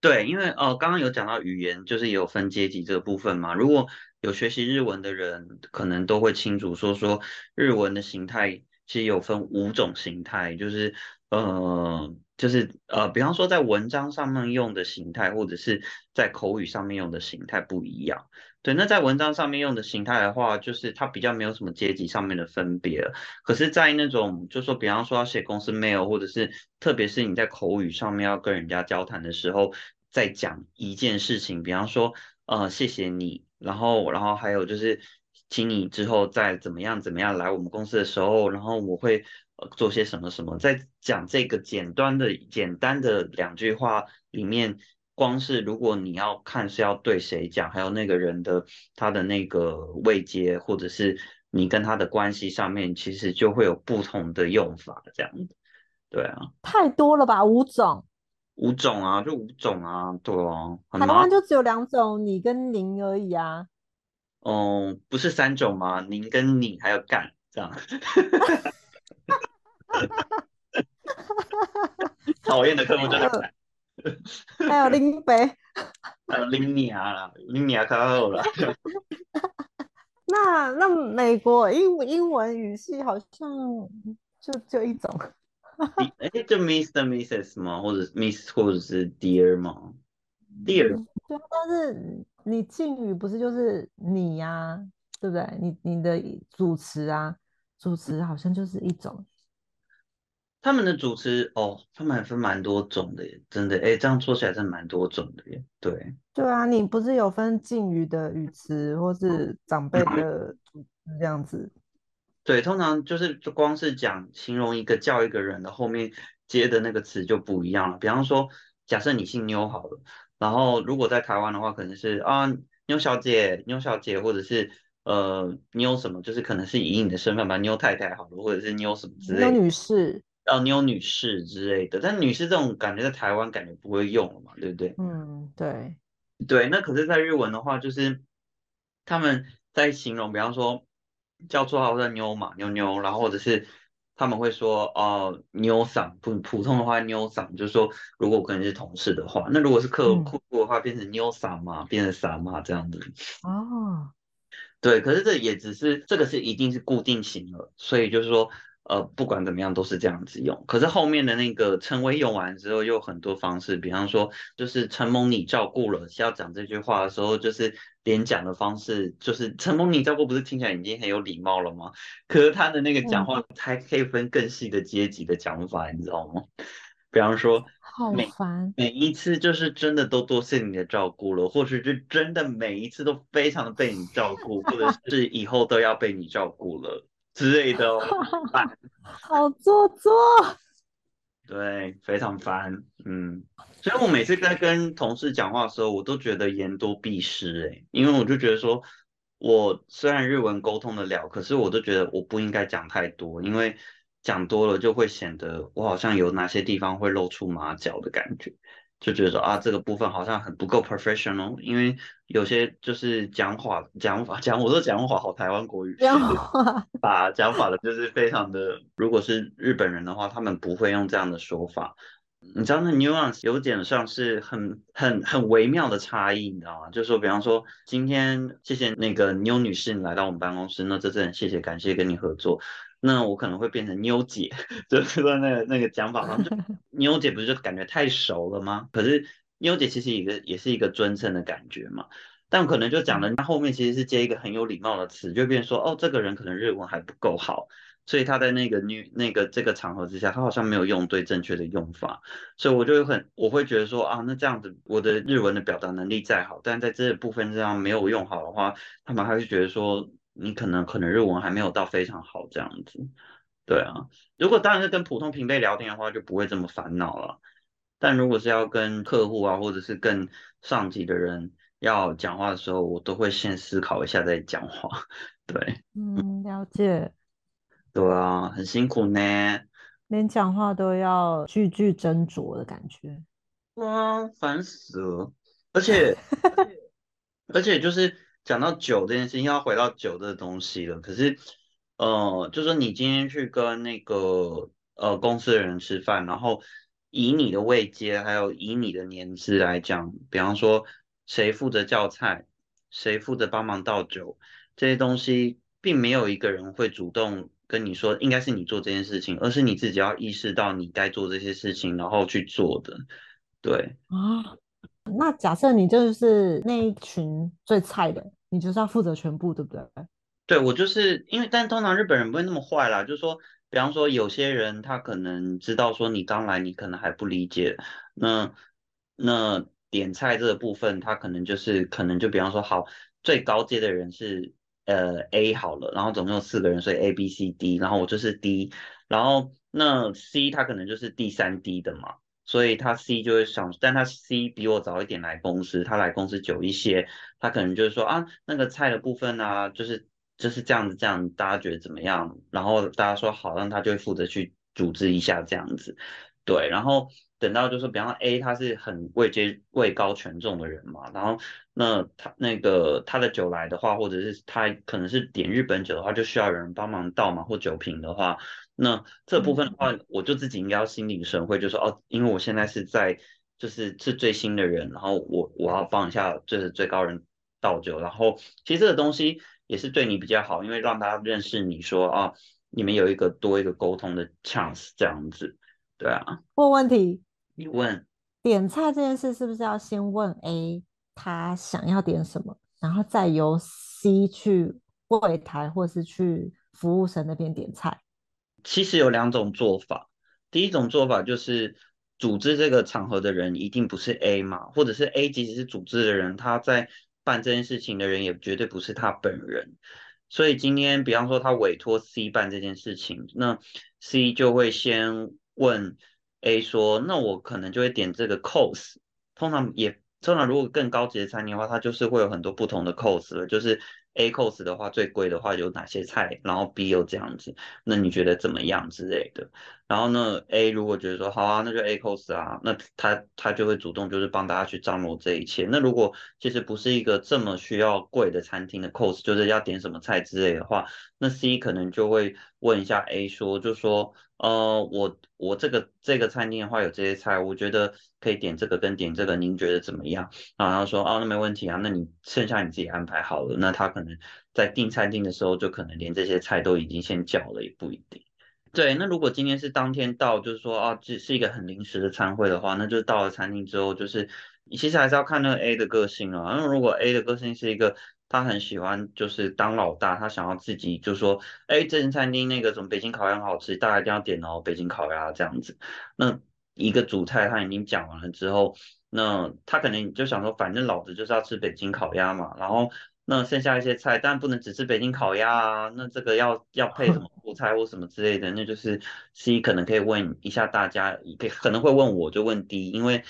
A: 对，因为哦，刚刚有讲到语言，就是有分阶级这个部分嘛。如果有学习日文的人，可能都会清楚说说日文的形态其实有分五种形态，就是呃。就是呃，比方说在文章上面用的形态，或者是在口语上面用的形态不一样。对，那在文章上面用的形态的话，就是它比较没有什么阶级上面的分别。可是，在那种就说，比方说要写公司 mail，或者是特别是你在口语上面要跟人家交谈的时候，在讲一件事情，比方说呃，谢谢你，然后然后还有就是，请你之后再怎么样怎么样来我们公司的时候，然后我会。做些什么什么，在讲这个简单的简单的两句话里面，光是如果你要看是要对谁讲，还有那个人的他的那个位阶，或者是你跟他的关系上面，其实就会有不同的用法，这样子。对啊，
B: 太多了吧，五种，
A: 五种啊，就五种啊，对啊，
B: 台湾就只有两种，你跟您而已啊。
A: 哦，不是三种吗？您跟你还有干这样。讨厌的客户真的
B: 还有林北，
A: 还有林尼亚啦，林尼亚可好了。
B: 那那美国英英文语系好像就就一种，
A: 哎，就 Mr. Mrs 吗？或者 Miss 或者是 Dear 吗？Dear。
B: 对啊，但是你敬语不是就是你呀，对不对？你你的主持啊，主持好像就是一种。
A: 他们的主持哦，他们还分蛮多种的耶，真的哎，这样说起来真的蛮多种的耶。对，
B: 对啊，你不是有分敬语的语词，或是长辈的主持这样子？
A: 对，通常就是就光是讲形容一个叫一个人的后面接的那个词就不一样了。比方说，假设你姓妞好了，然后如果在台湾的话，可能是啊妞小姐、妞小姐，或者是呃妞什么，就是可能是以你的身份吧，妞太太好了，或者是妞什么之类的。
B: 妞女士。
A: 叫妞女士之类的，但女士这种感觉在台湾感觉不会用了嘛，对不对？
B: 嗯，对，
A: 对。那可是，在日文的话，就是他们在形容，比方说叫绰号叫妞嘛，妞妞，然后或者是他们会说哦妞嗓，普普通的话妞嗓，就是说如果可能是同事的话，那如果是客户的话，变成妞嗓嘛，变成嗓嘛这样子。
B: 哦，
A: 对，可是这也只是这个是一定是固定型了，所以就是说。呃，不管怎么样都是这样子用。可是后面的那个称谓用完之后，又很多方式，比方说就是承蒙你照顾了，要讲这句话的时候，就是连讲的方式，就是承蒙你照顾，不是听起来已经很有礼貌了吗？可是他的那个讲话还可以分更细的阶级的讲法，你知道吗？比方说，
B: 好烦，
A: 每一次就是真的都多谢你的照顾了，或者是真的每一次都非常的被你照顾，或者是以后都要被你照顾了。之类的，哦，
B: 好做作，
A: 对，非常烦，嗯，所以我每次在跟同事讲话的时候，我都觉得言多必失，哎，因为我就觉得说，我虽然日文沟通的了，可是我都觉得我不应该讲太多，因为讲多了就会显得我好像有哪些地方会露出马脚的感觉。就觉得说啊，这个部分好像很不够 professional，因为有些就是讲话讲法讲，我说讲话好台湾国语，
B: 讲法
A: 把讲法的就是非常的，如果是日本人的话，他们不会用这样的说法。你知道那 nuance 有点像是很很很微妙的差异，你知道吗？就是说，比方说今天谢谢那个妞女士你来到我们办公室，那这真的谢谢感谢跟你合作。那我可能会变成妞姐，就是说那个那个讲法上，妞姐不是就感觉太熟了吗？可是妞姐其实一个也是一个尊称的感觉嘛，但可能就讲了，他后面其实是接一个很有礼貌的词，就变说哦，这个人可能日文还不够好，所以他在那个女那个这个场合之下，他好像没有用对正确的用法，所以我就很我会觉得说啊，那这样子我的日文的表达能力再好，但在这部分这样没有用好的话，他们还会觉得说。你可能可能日文还没有到非常好这样子，对啊。如果当然是跟普通平辈聊天的话，就不会这么烦恼了。但如果是要跟客户啊，或者是跟上级的人要讲话的时候，我都会先思考一下再讲话。对，
B: 嗯，了解。
A: 对啊，很辛苦呢，
B: 连讲话都要句句斟酌的感觉。
A: 哇，烦死了！而且。而且就是讲到酒这件事情，要回到酒这个东西了。可是，呃，就说你今天去跟那个呃公司的人吃饭，然后以你的位阶，还有以你的年资来讲，比方说谁负责叫菜，谁负责帮忙倒酒，这些东西，并没有一个人会主动跟你说应该是你做这件事情，而是你自己要意识到你该做这些事情，然后去做的。对。
B: 啊。那假设你就是那一群最菜的，你就是要负责全部，对不对？
A: 对，我就是因为，但通常日本人不会那么坏啦，就是说，比方说有些人他可能知道说你刚来，你可能还不理解，那那点菜这个部分，他可能就是可能就比方说，好，最高阶的人是呃 A 好了，然后总共有四个人，所以 A B C D，然后我就是 D，然后那 C 他可能就是第三 D 的嘛。所以他 C 就会想，但他 C 比我早一点来公司，他来公司久一些，他可能就是说啊，那个菜的部分啊，就是就是这样子，这样大家觉得怎么样？然后大家说好，让他就会负责去组织一下这样子，对。然后等到就是比方 A 他是很位阶位高权重的人嘛，然后那他那个他的酒来的话，或者是他可能是点日本酒的话，就需要有人帮忙倒嘛，或酒瓶的话。那这部分的话，我就自己应该要心领神会，就说哦，因为我现在是在就是是最新的人，然后我我要帮一下就是最高人倒酒，然后其实这个东西也是对你比较好，因为让大家认识你说啊，你们有一个多一个沟通的 chance 这样子，对啊。
B: 问问题，
A: 你问
B: 点菜这件事是不是要先问 A 他想要点什么，然后再由 C 去柜台或是去服务生那边点菜？
A: 其实有两种做法，第一种做法就是组织这个场合的人一定不是 A 嘛，或者是 A 即使是组织的人，他在办这件事情的人也绝对不是他本人。所以今天，比方说他委托 C 办这件事情，那 C 就会先问 A 说：“那我可能就会点这个 COSE。”通常也通常如果更高级的餐厅的话，它就是会有很多不同的 COSE 了，就是。A COSE 的话，最贵的话有哪些菜？然后 B 又这样子，那你觉得怎么样之类的？然后呢，A 如果觉得说好啊，那就 A COSE 啊，那他他就会主动就是帮大家去张罗这一切。那如果其实不是一个这么需要贵的餐厅的 COSE，就是要点什么菜之类的话，那 C 可能就会问一下 A 说，就说。呃，我我这个这个餐厅的话有这些菜，我觉得可以点这个跟点这个，您觉得怎么样？然后说哦，那没问题啊，那你剩下你自己安排好了。那他可能在订餐厅的时候，就可能连这些菜都已经先叫了，也不一定。对，那如果今天是当天到，就是说啊，这是一个很临时的餐会的话，那就到了餐厅之后，就是其实还是要看那个 A 的个性啊。那如果 A 的个性是一个。他很喜欢，就是当老大，他想要自己就说，哎，这间餐厅那个什么北京烤鸭好吃，大家一定要点哦，北京烤鸭这样子。那一个主菜他已经讲完了之后，那他可能就想说，反正老子就是要吃北京烤鸭嘛。然后那剩下一些菜，但不能只吃北京烤鸭啊，那这个要要配什么 副菜或什么之类的，那就是 C 可能可以问一下大家，可可能会问我就问 D，因为。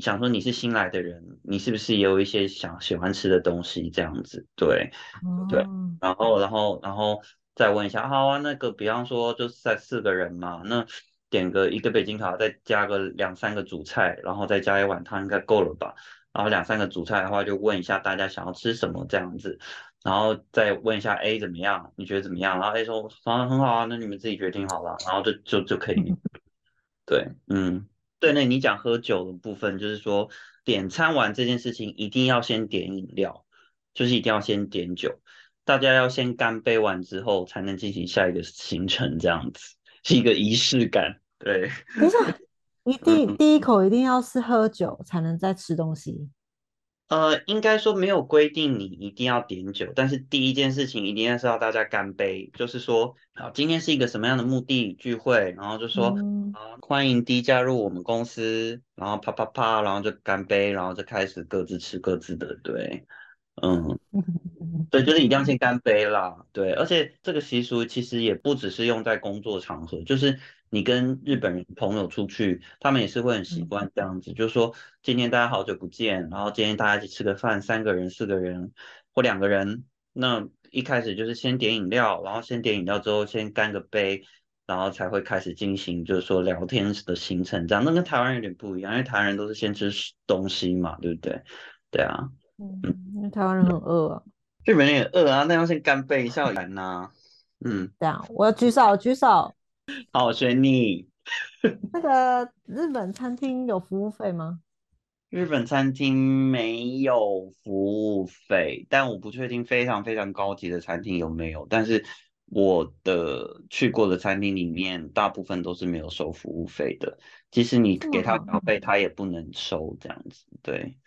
A: 想说你是新来的人，你是不是也有一些想喜欢吃的东西这样子？对，对，然后，然后，然后再问一下，好啊，那个比方说就是在四个人嘛，那点个一个北京烤，再加个两三个主菜，然后再加一碗汤应该够了吧？然后两三个主菜的话，就问一下大家想要吃什么这样子，然后再问一下 A 怎么样？你觉得怎么样？然后 A 说啊很好啊，那你们自己决定好了，然后就就就可以，对，嗯。对，那你讲喝酒的部分，就是说点餐完这件事情一定要先点饮料，就是一定要先点酒，大家要先干杯完之后才能进行下一个行程，这样子是一个仪式感。对，
B: 等一下，一定第一口一定要是喝酒才能再吃东西。
A: 呃，应该说没有规定你一定要点酒，但是第一件事情一定要是要大家干杯，就是说，好，今天是一个什么样的目的聚会，然后就说，啊，欢迎 D 加入我们公司，然后啪啪啪，然后就干杯，然后就开始各自吃各自的，对，嗯，对，就是一定要先干杯啦，对，而且这个习俗其实也不只是用在工作场合，就是。你跟日本人朋友出去，他们也是会很习惯这样子，就是说今天大家好久不见，然后今天大家一起吃个饭，三个人、四个人或两个人，那一开始就是先点饮料，然后先点饮料之后先干个杯，然后才会开始进行就是说聊天的行程，这样那跟台湾有点不一样，因为台湾人都是先吃东西嘛，对不对？对啊，
B: 嗯，因为台湾人很饿啊。
A: 日本人也饿啊，那要先干杯一下人呐。嗯，
B: 这样，我要举手，举手。
A: 好，选你。
B: 那个日本餐厅有服务费吗？
A: 日本餐厅没有服务费，但我不确定非常非常高级的餐厅有没有。但是我的去过的餐厅里面，大部分都是没有收服务费的。即使你给他小费，他也不能收这样子。对。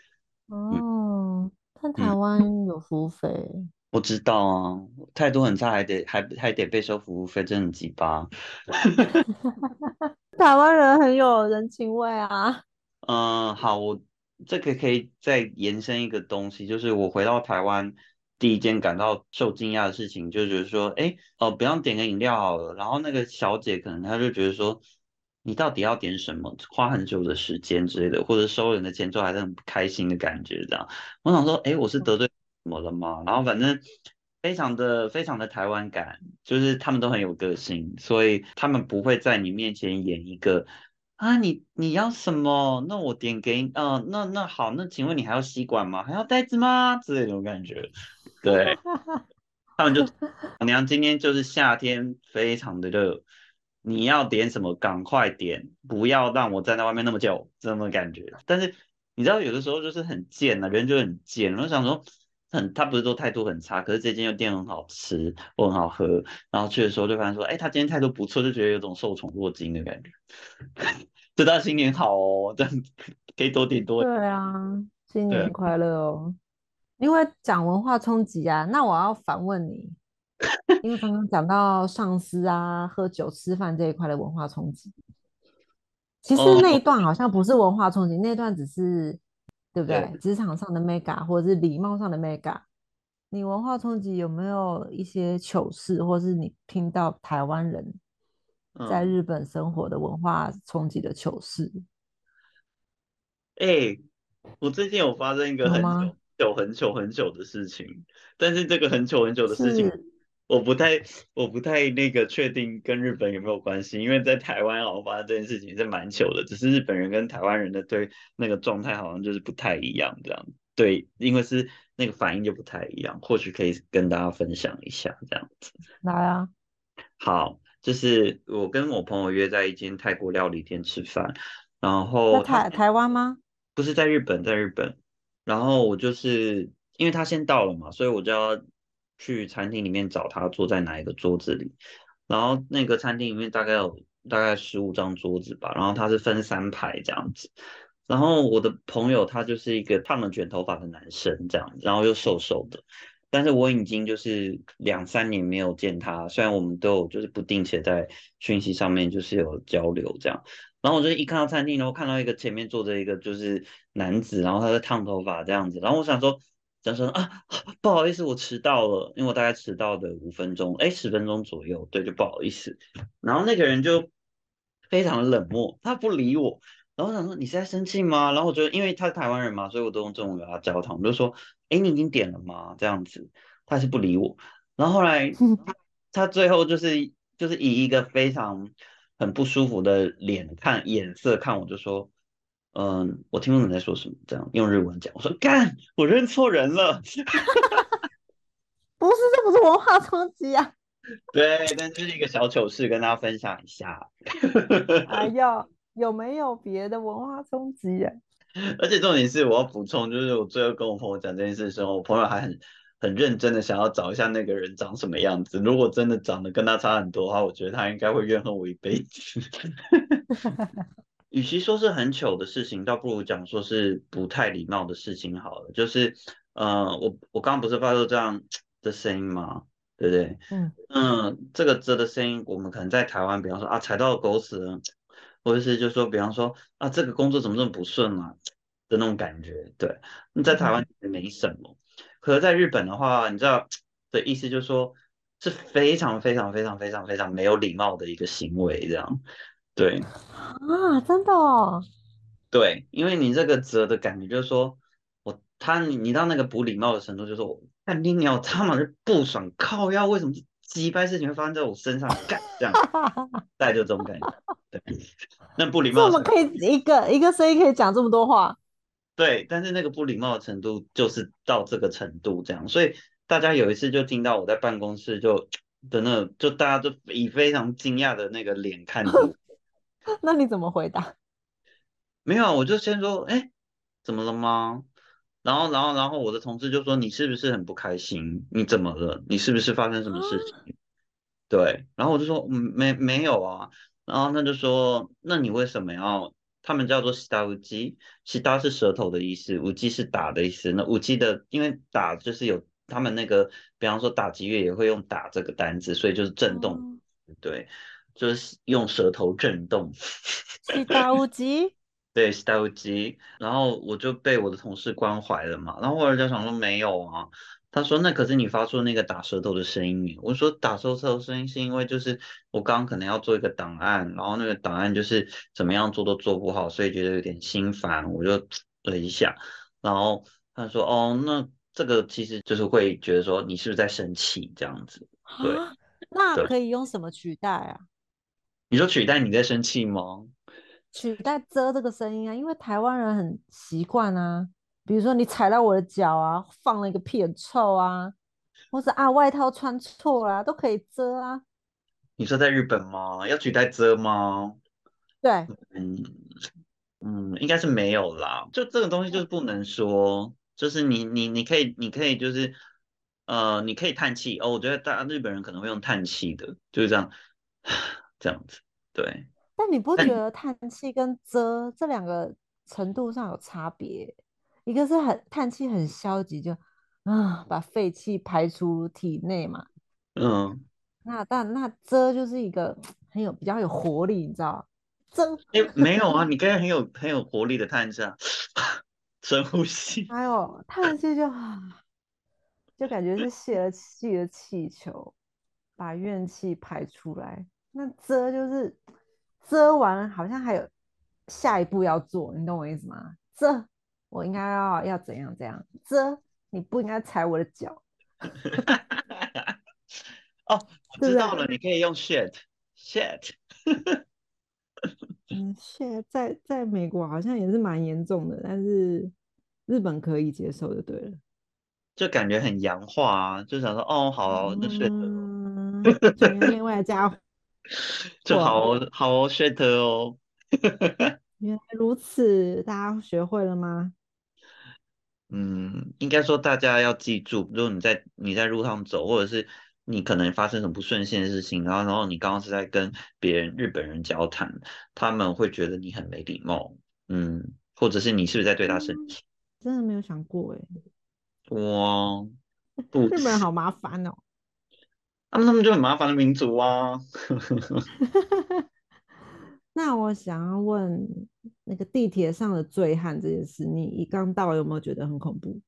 B: 哦，但台湾有服务费。
A: 我知道啊，态度很差，还得还还得被收服务费，真的鸡巴。
B: 台湾人很有人情味啊。
A: 嗯，好，我这个可以再延伸一个东西，就是我回到台湾第一件感到受惊讶的事情，就是说，哎，哦，不要点个饮料好了。然后那个小姐可能她就觉得说，你到底要点什么？花很久的时间之类的，或者收人的钱之后还是很不开心的感觉，这样。我想说，哎，我是得罪。什么了吗？然后反正非常的非常的台湾感，就是他们都很有个性，所以他们不会在你面前演一个啊，你你要什么？那我点给，嗯，那那好，那请问你还要吸管吗？还要袋子吗？之类那种感觉，对，他们就老娘今天就是夏天，非常的热，你要点什么？赶快点，不要让我站在外面那么久，这种感觉。但是你知道，有的时候就是很贱啊，人就很贱，我想说。很，他不是说态度很差，可是这间店很好吃，或很好喝，然后去的时候就发现说，哎，他今天态度不错，就觉得有种受宠若惊的感觉。祝他新年好哦，这样可以多点多。
B: 对啊，新年快乐哦。因为讲文化冲击啊，那我要反问你，因为刚刚讲到上司啊、喝酒、吃饭这一块的文化冲击，其实那一段好像不是文化冲击，那段只是。对不对？职场上的 mega，或者是礼貌上的 mega，你文化冲击有没有一些糗事，或是你听到台湾人在日本生活的文化冲击的糗事？
A: 哎，我最近有发生一个很久、很久、很久的事情，但是这个很久很久的事情。我不太，我不太那个确定跟日本有没有关系，因为在台湾好像发生这件事情是蛮久的，只是日本人跟台湾人的对那个状态好像就是不太一样这样。对，因为是那个反应就不太一样，或许可以跟大家分享一下这样子。
B: 来啊，
A: 好，就是我跟我朋友约在一间泰国料理店吃饭，然后
B: 台台湾吗？
A: 不是在日本，在日本。然后我就是因为他先到了嘛，所以我就要。去餐厅里面找他坐在哪一个桌子里，然后那个餐厅里面大概有大概十五张桌子吧，然后他是分三排这样子，然后我的朋友他就是一个烫了卷头发的男生这样，然后又瘦瘦的，但是我已经就是两三年没有见他，虽然我们都有就是不定期在讯息上面就是有交流这样，然后我就一看到餐厅，然后看到一个前面坐着一个就是男子，然后他在烫头发这样子，然后我想说。讲说啊，不好意思，我迟到了，因为我大概迟到的五分钟，哎，十分钟左右，对，就不好意思。然后那个人就非常的冷漠，他不理我。然后我想说你是在生气吗？然后我觉得因为他是台湾人嘛，所以我都用中文跟他交谈，我就说，哎，你已经点了吗？这样子，他是不理我。然后后来 他最后就是就是以一个非常很不舒服的脸看眼色看我，就说。嗯，我听不懂你在说什么，这样用日文讲。我说干，我认错人了。
B: 不是，这不是文化冲击啊。
A: 对，但这是一个小糗事，跟大家分享一下。
B: 哎呀，有没有别的文化冲击啊？
A: 而且重点是，我要补充，就是我最后跟我朋友讲这件事的时候，我朋友还很很认真的想要找一下那个人长什么样子。如果真的长得跟他差很多的话，我觉得他应该会怨恨我一辈子。与其说是很糗的事情，倒不如讲说是不太礼貌的事情好了。就是，呃，我我刚刚不是发出这样的声音吗？对不对？嗯嗯，这个这的声音，我们可能在台湾，比方说啊，踩到狗屎了，或者是就说，比方说啊，这个工作怎么这么不顺啊的那种感觉。对，你在台湾也没什么，可是在日本的话，你知道的意思就是说，是非常非常非常非常非常没有礼貌的一个行为，这样。对
B: 啊，真的哦。
A: 对，因为你这个折的感觉，就是说我他你你到那个不礼貌的程度，就是我看你鸟他妈是不爽，靠要为什么鸡掰事情会发生在我身上干这样，大概就这种感觉。对，那不礼貌。
B: 我们可以一个一个声音可以讲这么多话。
A: 对，但是那个不礼貌的程度就是到这个程度这样，所以大家有一次就听到我在办公室就的那，就大家都以非常惊讶的那个脸看着我。
B: 那你怎么回答？
A: 没有，我就先说，哎，怎么了吗？然后，然后，然后我的同事就说，你是不是很不开心？你怎么了？你是不是发生什么事情？对，然后我就说，嗯，没没有啊。然后他就说，那你为什么要？他们叫做西达乌鸡，西达是舌头的意思，乌鸡是打的意思。那乌鸡的，因为打就是有他们那个，比方说打击乐也会用打这个单字，所以就是震动，对，就是用舌头震动。
B: 是打乌鸡。
A: 对，是打乌鸡。然后我就被我的同事关怀了嘛。然后后来就想说没有啊。他说：“那可是你发出那个打舌头的声音。”我说：“打舌头的声音是因为就是我刚刚可能要做一个档案，然后那个档案就是怎么样做都做不好，所以觉得有点心烦，我就了一下。然后他说：‘哦，那这个其实就是会觉得说你是不是在生气这样子？’对，
B: 那可以用什么取代啊？
A: 你说取代你在生气吗？
B: 取代遮这个声音啊，因为台湾人很习惯啊。”比如说你踩到我的脚啊，放了一个屁很臭啊，或者啊外套穿错了，都可以遮啊。
A: 你说在日本吗？要取代遮吗？
B: 对，
A: 嗯嗯，应该是没有啦。就这个东西就是不能说，就是你你你可以你可以就是呃你可以叹气哦。我觉得大家日本人可能会用叹气的，就是这样这样子。对。
B: 但你不觉得叹气跟遮这两个程度上有差别？一个是很叹气，很消极，就啊把废气排出体内嘛。
A: 嗯，
B: 那但那遮就是一个很有比较有活力，你知道遮？
A: 哎，没有啊，你刚才很有很有活力的叹气，深呼吸。
B: 哎呦，叹气就就感觉是泄了气的气球，把怨气排出来。那遮就是遮完，好像还有下一步要做，你懂我意思吗？遮。我应该要要怎样怎样？遮你不应该踩我的脚。
A: 哦，我知道了，你可以用 shit，shit。
B: 嗯，shit 在在美国好像也是蛮严重的，但是日本可以接受就对了。
A: 就感觉很洋化啊，就想说哦，好，那 shit。
B: 另外加，
A: 就好好 shit 哦。
B: 原来如此，大家学会了吗？
A: 嗯，应该说大家要记住，如果你在你在路上走，或者是你可能发生什么不顺心的事情，然后然后你刚刚是在跟别人日本人交谈，他们会觉得你很没礼貌，嗯，或者是你是不是在对他生气？
B: 真的没有想过哎，
A: 哇，
B: 日本人好麻烦哦，
A: 那他们就很麻烦的民族啊。
B: 那我想要问。那个地铁上的醉汉这件事，你一刚到有没有觉得很恐怖？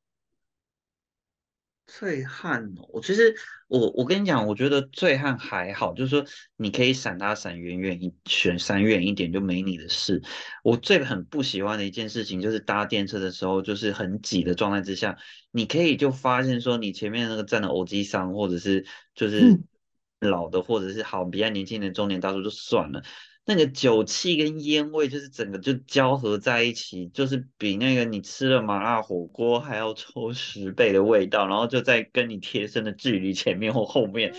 A: 醉汉哦，我其实我我跟你讲，我觉得醉汉还好，就是说你可以闪他闪远远一选闪远一点就没你的事。我最很不喜欢的一件事情就是搭电车的时候，就是很挤的状态之下，你可以就发现说你前面那个站的欧基桑，或者是就是老的，或者是好比较年轻的中年大叔就算了。那个酒气跟烟味就是整个就交合在一起，就是比那个你吃了麻辣火锅还要抽十倍的味道，然后就在跟你贴身的距离前面或后面！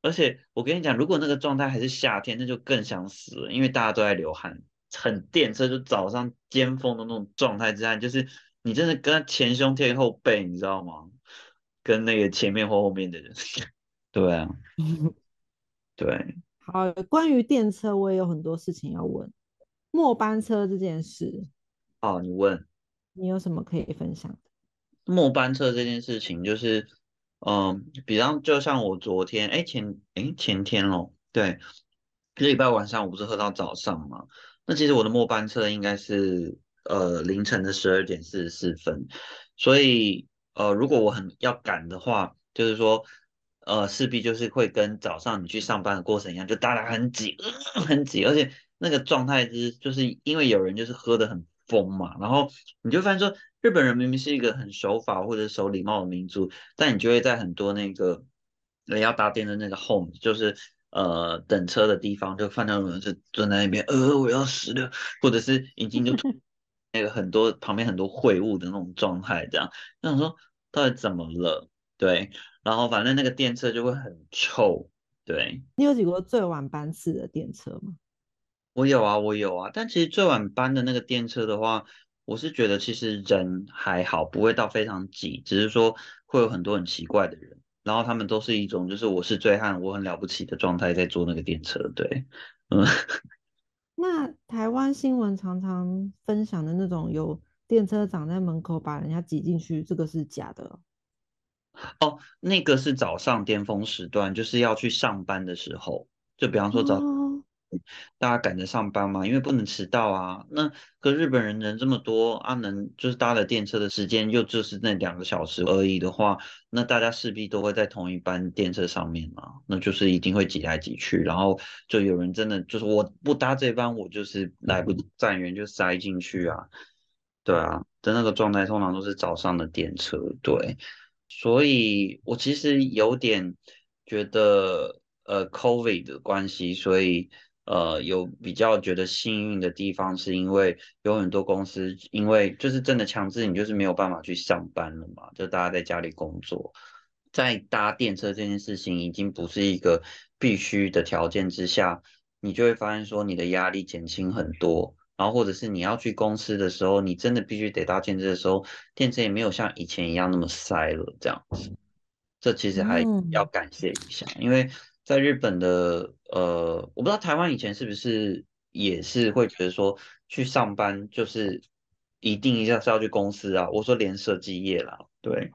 A: 而且我跟你讲，如果那个状态还是夏天，那就更想死了，因为大家都在流汗，很电车就早上尖峰的那种状态之下，就是你真的跟前胸贴后背，你知道吗？跟那个前面或后面的人，对啊。对，
B: 好，关于电车，我也有很多事情要问。末班车这件事，
A: 哦，你问，
B: 你有什么可以分享的？
A: 末班车这件事情，就是，嗯，比方就像我昨天，哎前，哎前天咯，对，这礼拜晚上我不是喝到早上嘛？那其实我的末班车应该是呃凌晨的十二点四十四分，所以呃如果我很要赶的话，就是说。呃，势必就是会跟早上你去上班的过程一样，就大家很挤，很挤，而且那个状态就是，就是因为有人就是喝的很疯嘛，然后你就发现说，日本人明明是一个很守法或者守礼貌的民族，但你就会在很多那个人要搭电的那个 home，就是呃等车的地方，就看到有人是蹲在那边，呃，我要死了，或者是已经就那个 很多旁边很多秽物的那种状态，这样，那想说到底怎么了？对，然后反正那个电车就会很臭，对。
B: 你有挤过最晚班次的电车吗？
A: 我有啊，我有啊，但其实最晚班的那个电车的话，我是觉得其实人还好，不会到非常挤，只是说会有很多很奇怪的人，然后他们都是一种就是我是醉汉，我很了不起的状态在坐那个电车，对，嗯。
B: 那台湾新闻常常分享的那种有电车长在门口把人家挤进去，这个是假的。
A: 哦，那个是早上巅峰时段，就是要去上班的时候，就比方说早。大家赶着上班嘛，因为不能迟到啊。那可日本人人这么多啊，能就是搭了电车的时间又就是那两个小时而已的话，那大家势必都会在同一班电车上面嘛，那就是一定会挤来挤去，然后就有人真的就是我不搭这班，我就是来不及站员就塞进去啊。对啊，的那个状态通常都是早上的电车，对，所以我其实有点觉得呃，COVID 的关系，所以。呃，有比较觉得幸运的地方，是因为有很多公司，因为就是真的强制你就是没有办法去上班了嘛，就大家在家里工作，在搭电车这件事情已经不是一个必须的条件之下，你就会发现说你的压力减轻很多，然后或者是你要去公司的时候，你真的必须得搭电车的时候，电车也没有像以前一样那么塞了这样子，这其实还要感谢一下，因为。在日本的呃，我不知道台湾以前是不是也是会觉得说去上班就是一定一下是要去公司啊。我说连设计业啦，对，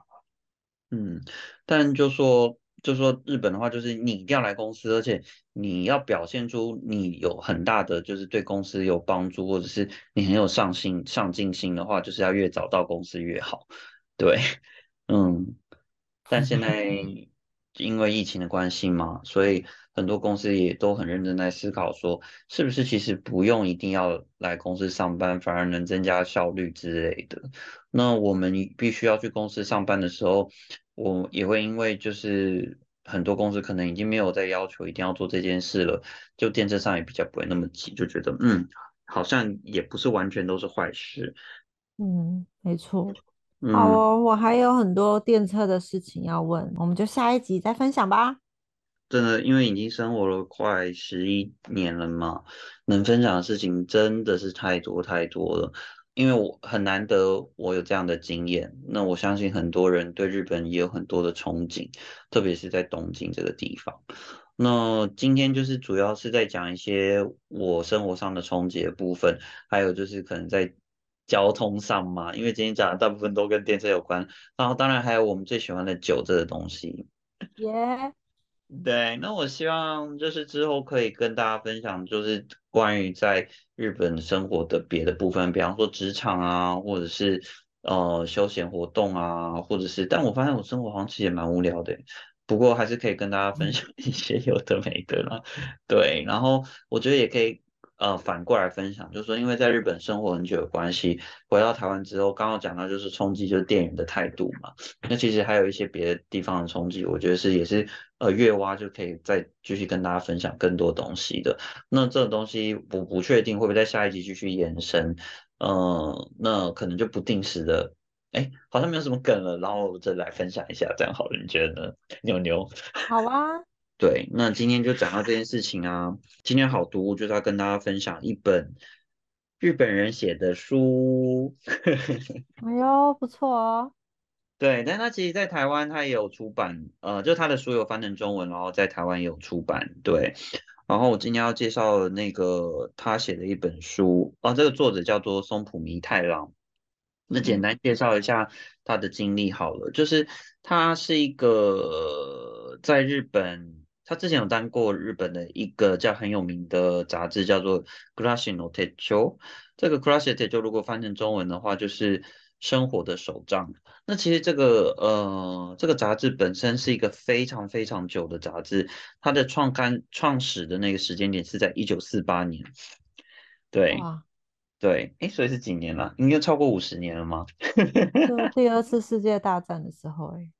A: 嗯，但就说就说日本的话，就是你一定要来公司，而且你要表现出你有很大的就是对公司有帮助，或者是你很有上心上进心的话，就是要越早到公司越好，对，嗯，但现在。因为疫情的关系嘛，所以很多公司也都很认真在思考，说是不是其实不用一定要来公司上班，反而能增加效率之类的。那我们必须要去公司上班的时候，我也会因为就是很多公司可能已经没有在要求一定要做这件事了，就电车上也比较不会那么挤，就觉得嗯，好像也不是完全都是坏事。
B: 嗯，没错。好哦，我还有很多电车的事情要问，我们就下一集再分享吧。
A: 真的，因为已经生活了快十一年了嘛，能分享的事情真的是太多太多了。因为我很难得我有这样的经验，那我相信很多人对日本也有很多的憧憬，特别是在东京这个地方。那今天就是主要是在讲一些我生活上的冲击的部分，还有就是可能在。交通上嘛，因为今天讲的大部分都跟电车有关，然后当然还有我们最喜欢的酒这个东西。
B: 耶，
A: 对，那我希望就是之后可以跟大家分享，就是关于在日本生活的别的部分，比方说职场啊，或者是呃休闲活动啊，或者是，但我发现我生活好像其实也蛮无聊的，不过还是可以跟大家分享一些有的没的啦。对，然后我觉得也可以。呃，反过来分享，就是说，因为在日本生活很久的关系，回到台湾之后，刚刚讲到就是冲击，就是店员的态度嘛。那其实还有一些别的地方的冲击，我觉得是也是呃越挖就可以再继续跟大家分享更多东西的。那这个东西不不确定会不会在下一集继续延伸，嗯，那可能就不定时的，哎，好像没有什么梗了，然后我再来分享一下，这样好了，你觉得呢？牛牛，
B: 好啊。
A: 对，那今天就讲到这件事情啊。今天好读，就是要跟大家分享一本日本人写的书。
B: 哎呦，不错哦。
A: 对，但他其实，在台湾他也有出版，呃，就他的书有翻成中文，然后在台湾也有出版。对，然后我今天要介绍那个他写的一本书，啊，这个作者叫做松浦弥太郎。那简单介绍一下他的经历好了，就是他是一个在日本。他之前有当过日本的一个叫很有名的杂志，叫做《Crash No t e c h o 这个《Crush No t e c h o 如果翻成中文的话，就是生活的手账。那其实这个呃，这个杂志本身是一个非常非常久的杂志，它的创刊创始的那个时间点是在一九四八年。对，对，哎，所以是几年了？应该超过五十年了吗？
B: 就 第二次世界大战的时候，哎。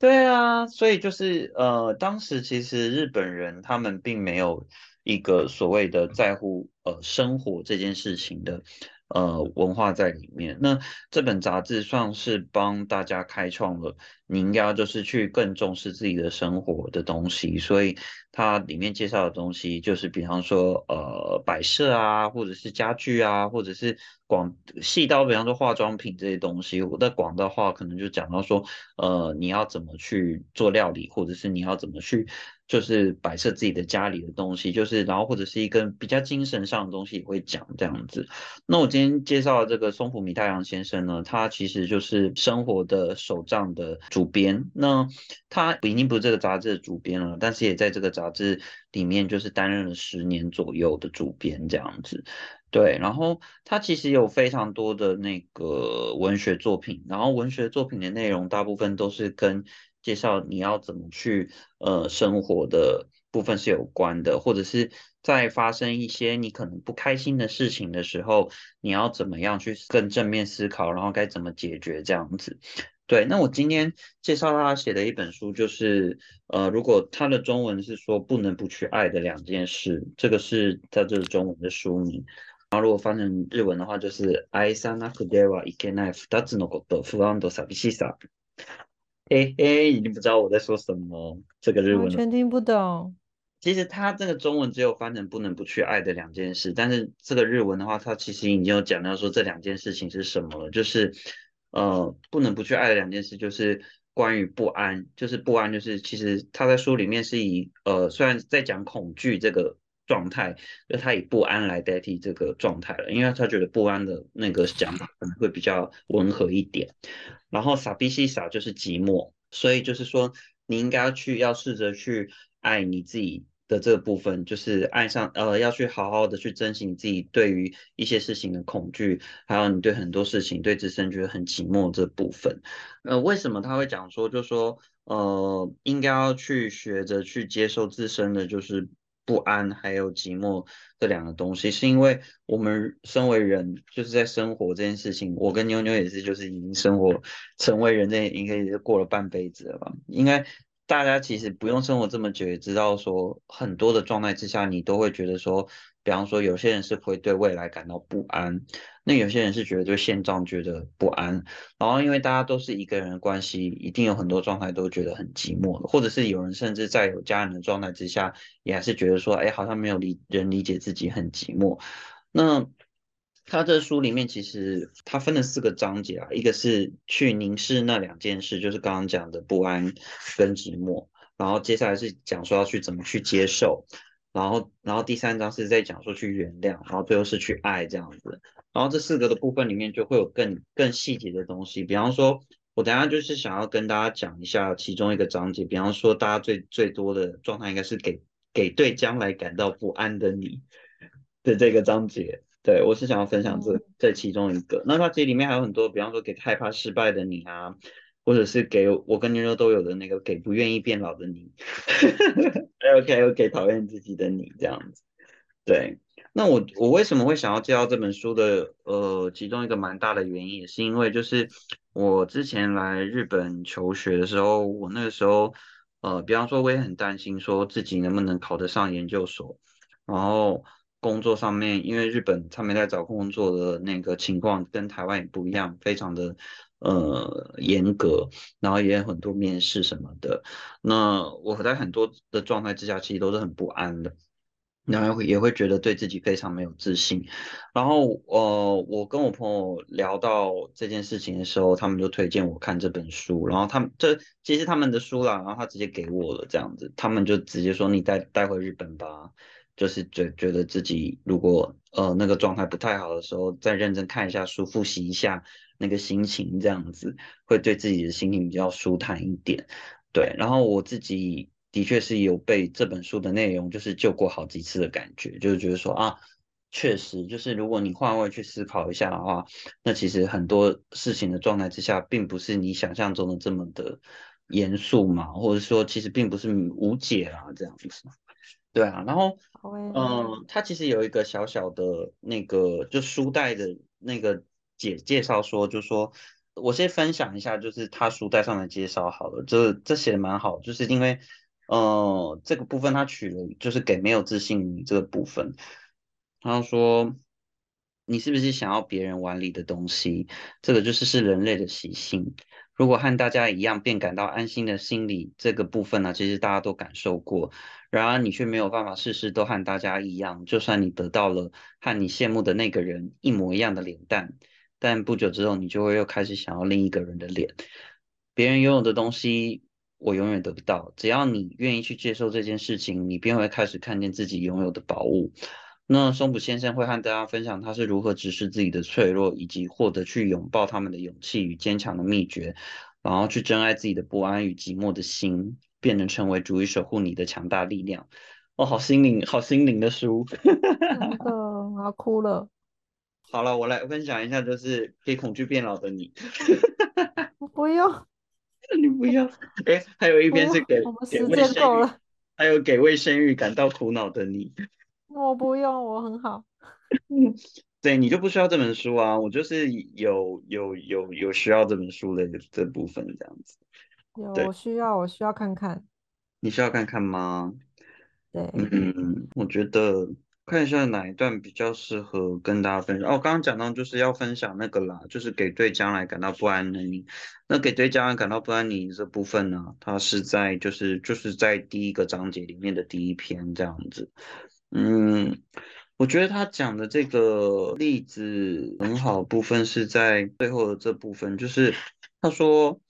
A: 对啊，所以就是呃，当时其实日本人他们并没有一个所谓的在乎呃生活这件事情的呃文化在里面。那这本杂志算是帮大家开创了，你应该就是去更重视自己的生活的东西。所以它里面介绍的东西就是，比方说呃摆设啊，或者是家具啊，或者是广细到比方说化妆品这些东西。我在广的话，可能就讲到说呃你要怎么。去做料理，或者是你要怎么去，就是摆设自己的家里的东西，就是然后或者是一个比较精神上的东西也会讲这样子。那我今天介绍的这个松浦弥太郎先生呢，他其实就是生活的手账的主主编。那他已经不是这个杂志的主编了，但是也在这个杂志里面就是担任了十年左右的主编这样子。对，然后他其实有非常多的那个文学作品，然后文学作品的内容大部分都是跟介绍你要怎么去呃生活的部分是有关的，或者是在发生一些你可能不开心的事情的时候，你要怎么样去更正面思考，然后该怎么解决这样子。对，那我今天介绍他写的一本书，就是呃，如果他的中文是说不能不去爱的两件事，这个是他这个中文的书名。然后如果翻成日文的话，就是愛さなくてはいけない二つのこと、不安と寂しさ。嘿嘿，已经不知道我在说什么。这个日文
B: 完全听不懂。
A: 其实它这个中文只有翻成不能不去爱的两件事，但是这个日文的话，它其实已经有讲到说这两件事情是什么了，就是 呃不能不去爱的两件事，就是关于不安，就是不安，就是其实他在书里面是以呃虽然在讲恐惧这个。状态，就他以不安来代替这个状态了，因为他觉得不安的那个讲法可能会比较温和一点。然后傻逼西傻就是寂寞，所以就是说你应该要去要试着去爱你自己的这个部分，就是爱上呃要去好好的去珍惜你自己对于一些事情的恐惧，还有你对很多事情对自身觉得很寂寞这部分。呃，为什么他会讲说，就说呃应该要去学着去接受自身的，就是。不安还有寂寞这两个东西，是因为我们身为人，就是在生活这件事情，我跟妞妞也是，就是已经生活成为人，这应该也是过了半辈子了吧？应该大家其实不用生活这么久，也知道说很多的状态之下，你都会觉得说。比方说，有些人是会对未来感到不安，那有些人是觉得对现状觉得不安。然后，因为大家都是一个人的关系，一定有很多状态都觉得很寂寞的，或者是有人甚至在有家人的状态之下，也还是觉得说，哎，好像没有理人理解自己，很寂寞。那他这书里面其实他分了四个章节啊，一个是去凝视那两件事，就是刚刚讲的不安跟寂寞，然后接下来是讲说要去怎么去接受。然后，然后第三章是在讲说去原谅，然后最后是去爱这样子。然后这四个的部分里面就会有更更细节的东西，比方说，我等下就是想要跟大家讲一下其中一个章节，比方说大家最最多的状态应该是给给对将来感到不安的你的这个章节。对我是想要分享这这其中一个。那它其实里面还有很多，比方说给害怕失败的你啊。或者是给我跟妞妞都有的那个给不愿意变老的你，OK，给讨厌自己的你这样子。对，那我我为什么会想要介绍这本书的？呃，其中一个蛮大的原因也是因为，就是我之前来日本求学的时候，我那个时候，呃，比方说我也很担心说自己能不能考得上研究所，然后工作上面，因为日本他们在找工作的那个情况跟台湾也不一样，非常的。呃，严格，然后也有很多面试什么的。那我在很多的状态之下，其实都是很不安的，然后也会觉得对自己非常没有自信。然后，呃，我跟我朋友聊到这件事情的时候，他们就推荐我看这本书。然后他们这其实他们的书啦，然后他直接给我了这样子，他们就直接说你带带回日本吧。就是觉觉得自己如果呃那个状态不太好的时候，再认真看一下书，复习一下那个心情，这样子会对自己的心情比较舒坦一点。对，然后我自己的确是有被这本书的内容就是救过好几次的感觉，就是觉得说啊，确实就是如果你换位去思考一下的话，那其实很多事情的状态之下，并不是你想象中的这么的严肃嘛，或者说其实并不是无解啊这样子。对啊，然后，嗯，他其实有一个小小的那个，就书袋的那个介介绍说，就说，我先分享一下，就是他书袋上的介绍好了，这这写的蛮好，就是因为，呃，这个部分他取了，就是给没有自信这个部分，他说，你是不是想要别人碗里的东西？这个就是是人类的习性。如果和大家一样，便感到安心的心理这个部分呢，其实大家都感受过。然而你却没有办法事事都和大家一样，就算你得到了和你羡慕的那个人一模一样的脸蛋，但不久之后你就会又开始想要另一个人的脸。别人拥有的东西，我永远得不到。只要你愿意去接受这件事情，你便会开始看见自己拥有的宝物。那松浦先生会和大家分享他是如何直视自己的脆弱，以及获得去拥抱他们的勇气与坚强的秘诀，然后去珍爱自己的不安与寂寞的心，便能成为足以守护你的强大力量。哦，好心灵，好心灵的书。
B: 真的，我要哭了。
A: 好了，我来分享一下，就是给恐惧变老的你。
B: 不用，
A: 你不要。哎，还有一篇是给
B: 我们时间够了。
A: 还有给为生育感到苦恼的你。
B: 我不用，我很好。
A: 对你就不需要这本书啊，我就是有有有有需要这本书的这部分这样子。
B: 有，我需要，我需要看看。
A: 你需要看看吗？
B: 对，
A: 嗯，我觉得看一下哪一段比较适合跟大家分享。哦，刚刚讲到就是要分享那个啦，就是给对将来感到不安的你。那给对将来感到不安你这部分呢，它是在就是就是在第一个章节里面的第一篇这样子。嗯，我觉得他讲的这个例子很好，部分是在最后的这部分，就是他说，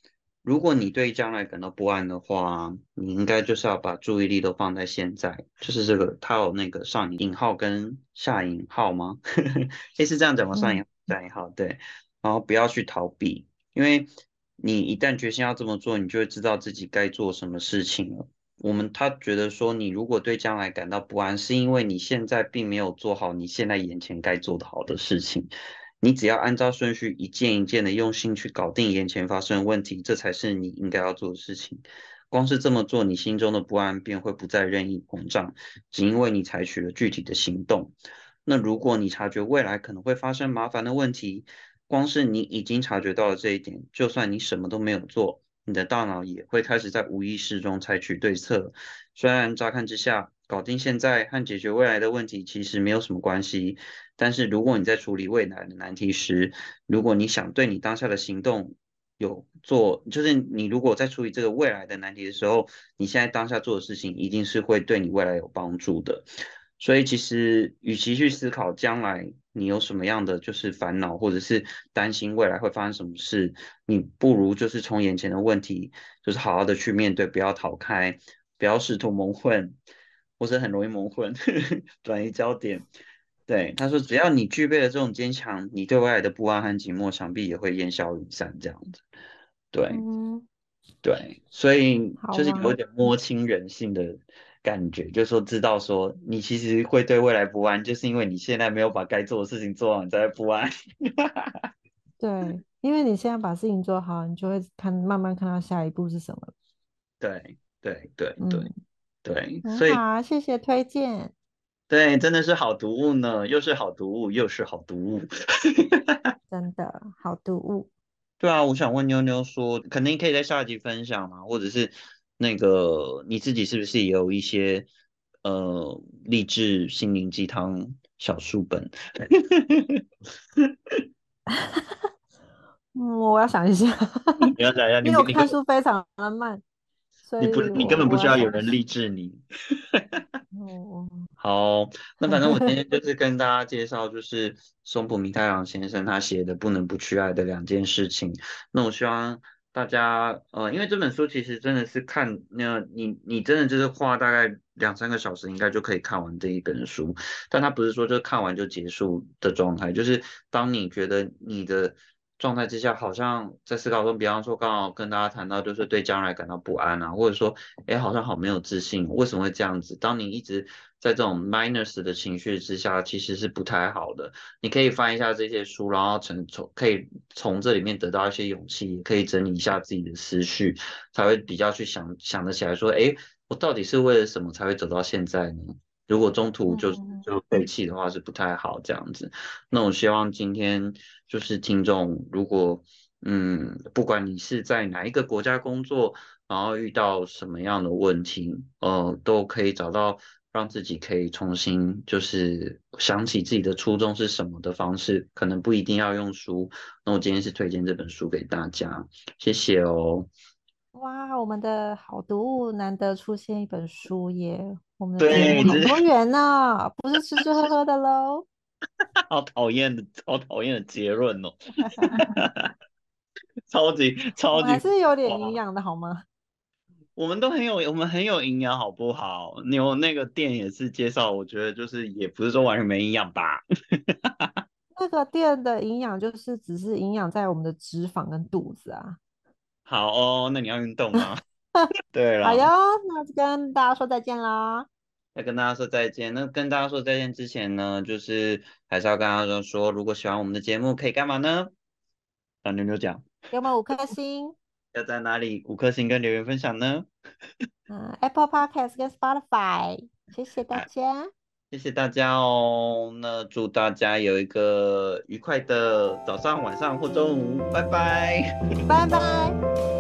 A: 如果你对将来感到不安的话，你应该就是要把注意力都放在现在，就是这个，他有那个上引号跟下引号吗？诶，是这样讲吗？上引下引号，对，然后不要去逃避，因为你一旦决心要这么做，你就会知道自己该做什么事情了。我们他觉得说，你如果对将来感到不安，是因为你现在并没有做好你现在眼前该做的好的事情。你只要按照顺序一件一件的用心去搞定眼前发生的问题，这才是你应该要做的事情。光是这么做，你心中的不安便会不再任意膨胀，只因为你采取了具体的行动。那如果你察觉未来可能会发生麻烦的问题，光是你已经察觉到了这一点，就算你什么都没有做。你的大脑也会开始在无意识中采取对策。虽然乍看之下，搞定现在和解决未来的问题其实没有什么关系，但是如果你在处理未来的难题时，如果你想对你当下的行动有做，就是你如果在处理这个未来的难题的时候，你现在当下做的事情一定是会对你未来有帮助的。所以其实，与其去思考将来你有什么样的就是烦恼，或者是担心未来会发生什么事，你不如就是从眼前的问题，就是好好的去面对，不要逃开，不要试图蒙混，或者很容易蒙混，转移焦点。对他说，只要你具备了这种坚强，你对未来的不安和寂寞，想必也会烟消云散这样子。对，对，所以就是有点摸清人性的。感觉就是说，知道说你其实会对未来不安，就是因为你现在没有把该做的事情做好，你才不安。
B: 对，因为你现在把事情做好，你就会看慢慢看到下一步是什么。
A: 对对对对对，所以
B: 好，谢谢推荐。
A: 对，真的是好读物呢，又是好读物，又是好读物。
B: 真的好读物。
A: 对啊，我想问妞妞说，肯定可以在下集分享嘛？或者是？那个你自己是不是也有一些呃励志心灵鸡汤小书本？
B: 嗯，我要想一下。
A: 你要想一下，
B: 因为我看书非常的慢，所以
A: 你不你根本不需要有人励志你。
B: 哦，
A: 好，那反正我今天就是跟大家介绍，就是松浦弥太郎先生他写的《不能不去爱的两件事情》。那我希望。大家呃，因为这本书其实真的是看那，你你真的就是花大概两三个小时，应该就可以看完这一本书。但它不是说就看完就结束的状态，就是当你觉得你的状态之下，好像在思考中，比方说刚好跟大家谈到，就是对将来感到不安啊，或者说，哎，好像好没有自信，为什么会这样子？当你一直在这种 minus 的情绪之下，其实是不太好的。你可以翻一下这些书，然后从从可以从这里面得到一些勇气，可以整理一下自己的思绪，才会比较去想想得起来说，哎，我到底是为了什么才会走到现在呢？如果中途就就废弃的话，是不太好这样子。那我希望今天就是听众，如果嗯，不管你是在哪一个国家工作，然后遇到什么样的问题，呃，都可以找到让自己可以重新就是想起自己的初衷是什么的方式，可能不一定要用书。那我今天是推荐这本书给大家，谢谢哦。
B: 哇，我们的好读物难得出现一本书耶！我们好多元呢，不是吃吃喝喝的喽。
A: 好讨厌的，好讨厌的结论哦。超 级超级，
B: 还是有点营养的好吗？
A: 我们都很有，我们很有营养，好不好？牛那个店也是介绍，我觉得就是也不是说完全没营养吧。
B: 那个店的营养就是只是营养在我们的脂肪跟肚子啊。
A: 好哦，那你要运动吗？对了，
B: 好哟，那就跟大家说再见啦。
A: 要跟大家说再见。那跟大家说再见之前呢，就是还是要跟大家说，如果喜欢我们的节目，可以干嘛呢？让妞妞讲。
B: 给我们五颗星。
A: 要在哪里五颗星跟留言分享呢？
B: 嗯，Apple Podcast 跟 Spotify。谢谢大家。
A: 谢谢大家哦。那祝大家有一个愉快的早上、晚上或中午。拜拜。
B: 拜拜。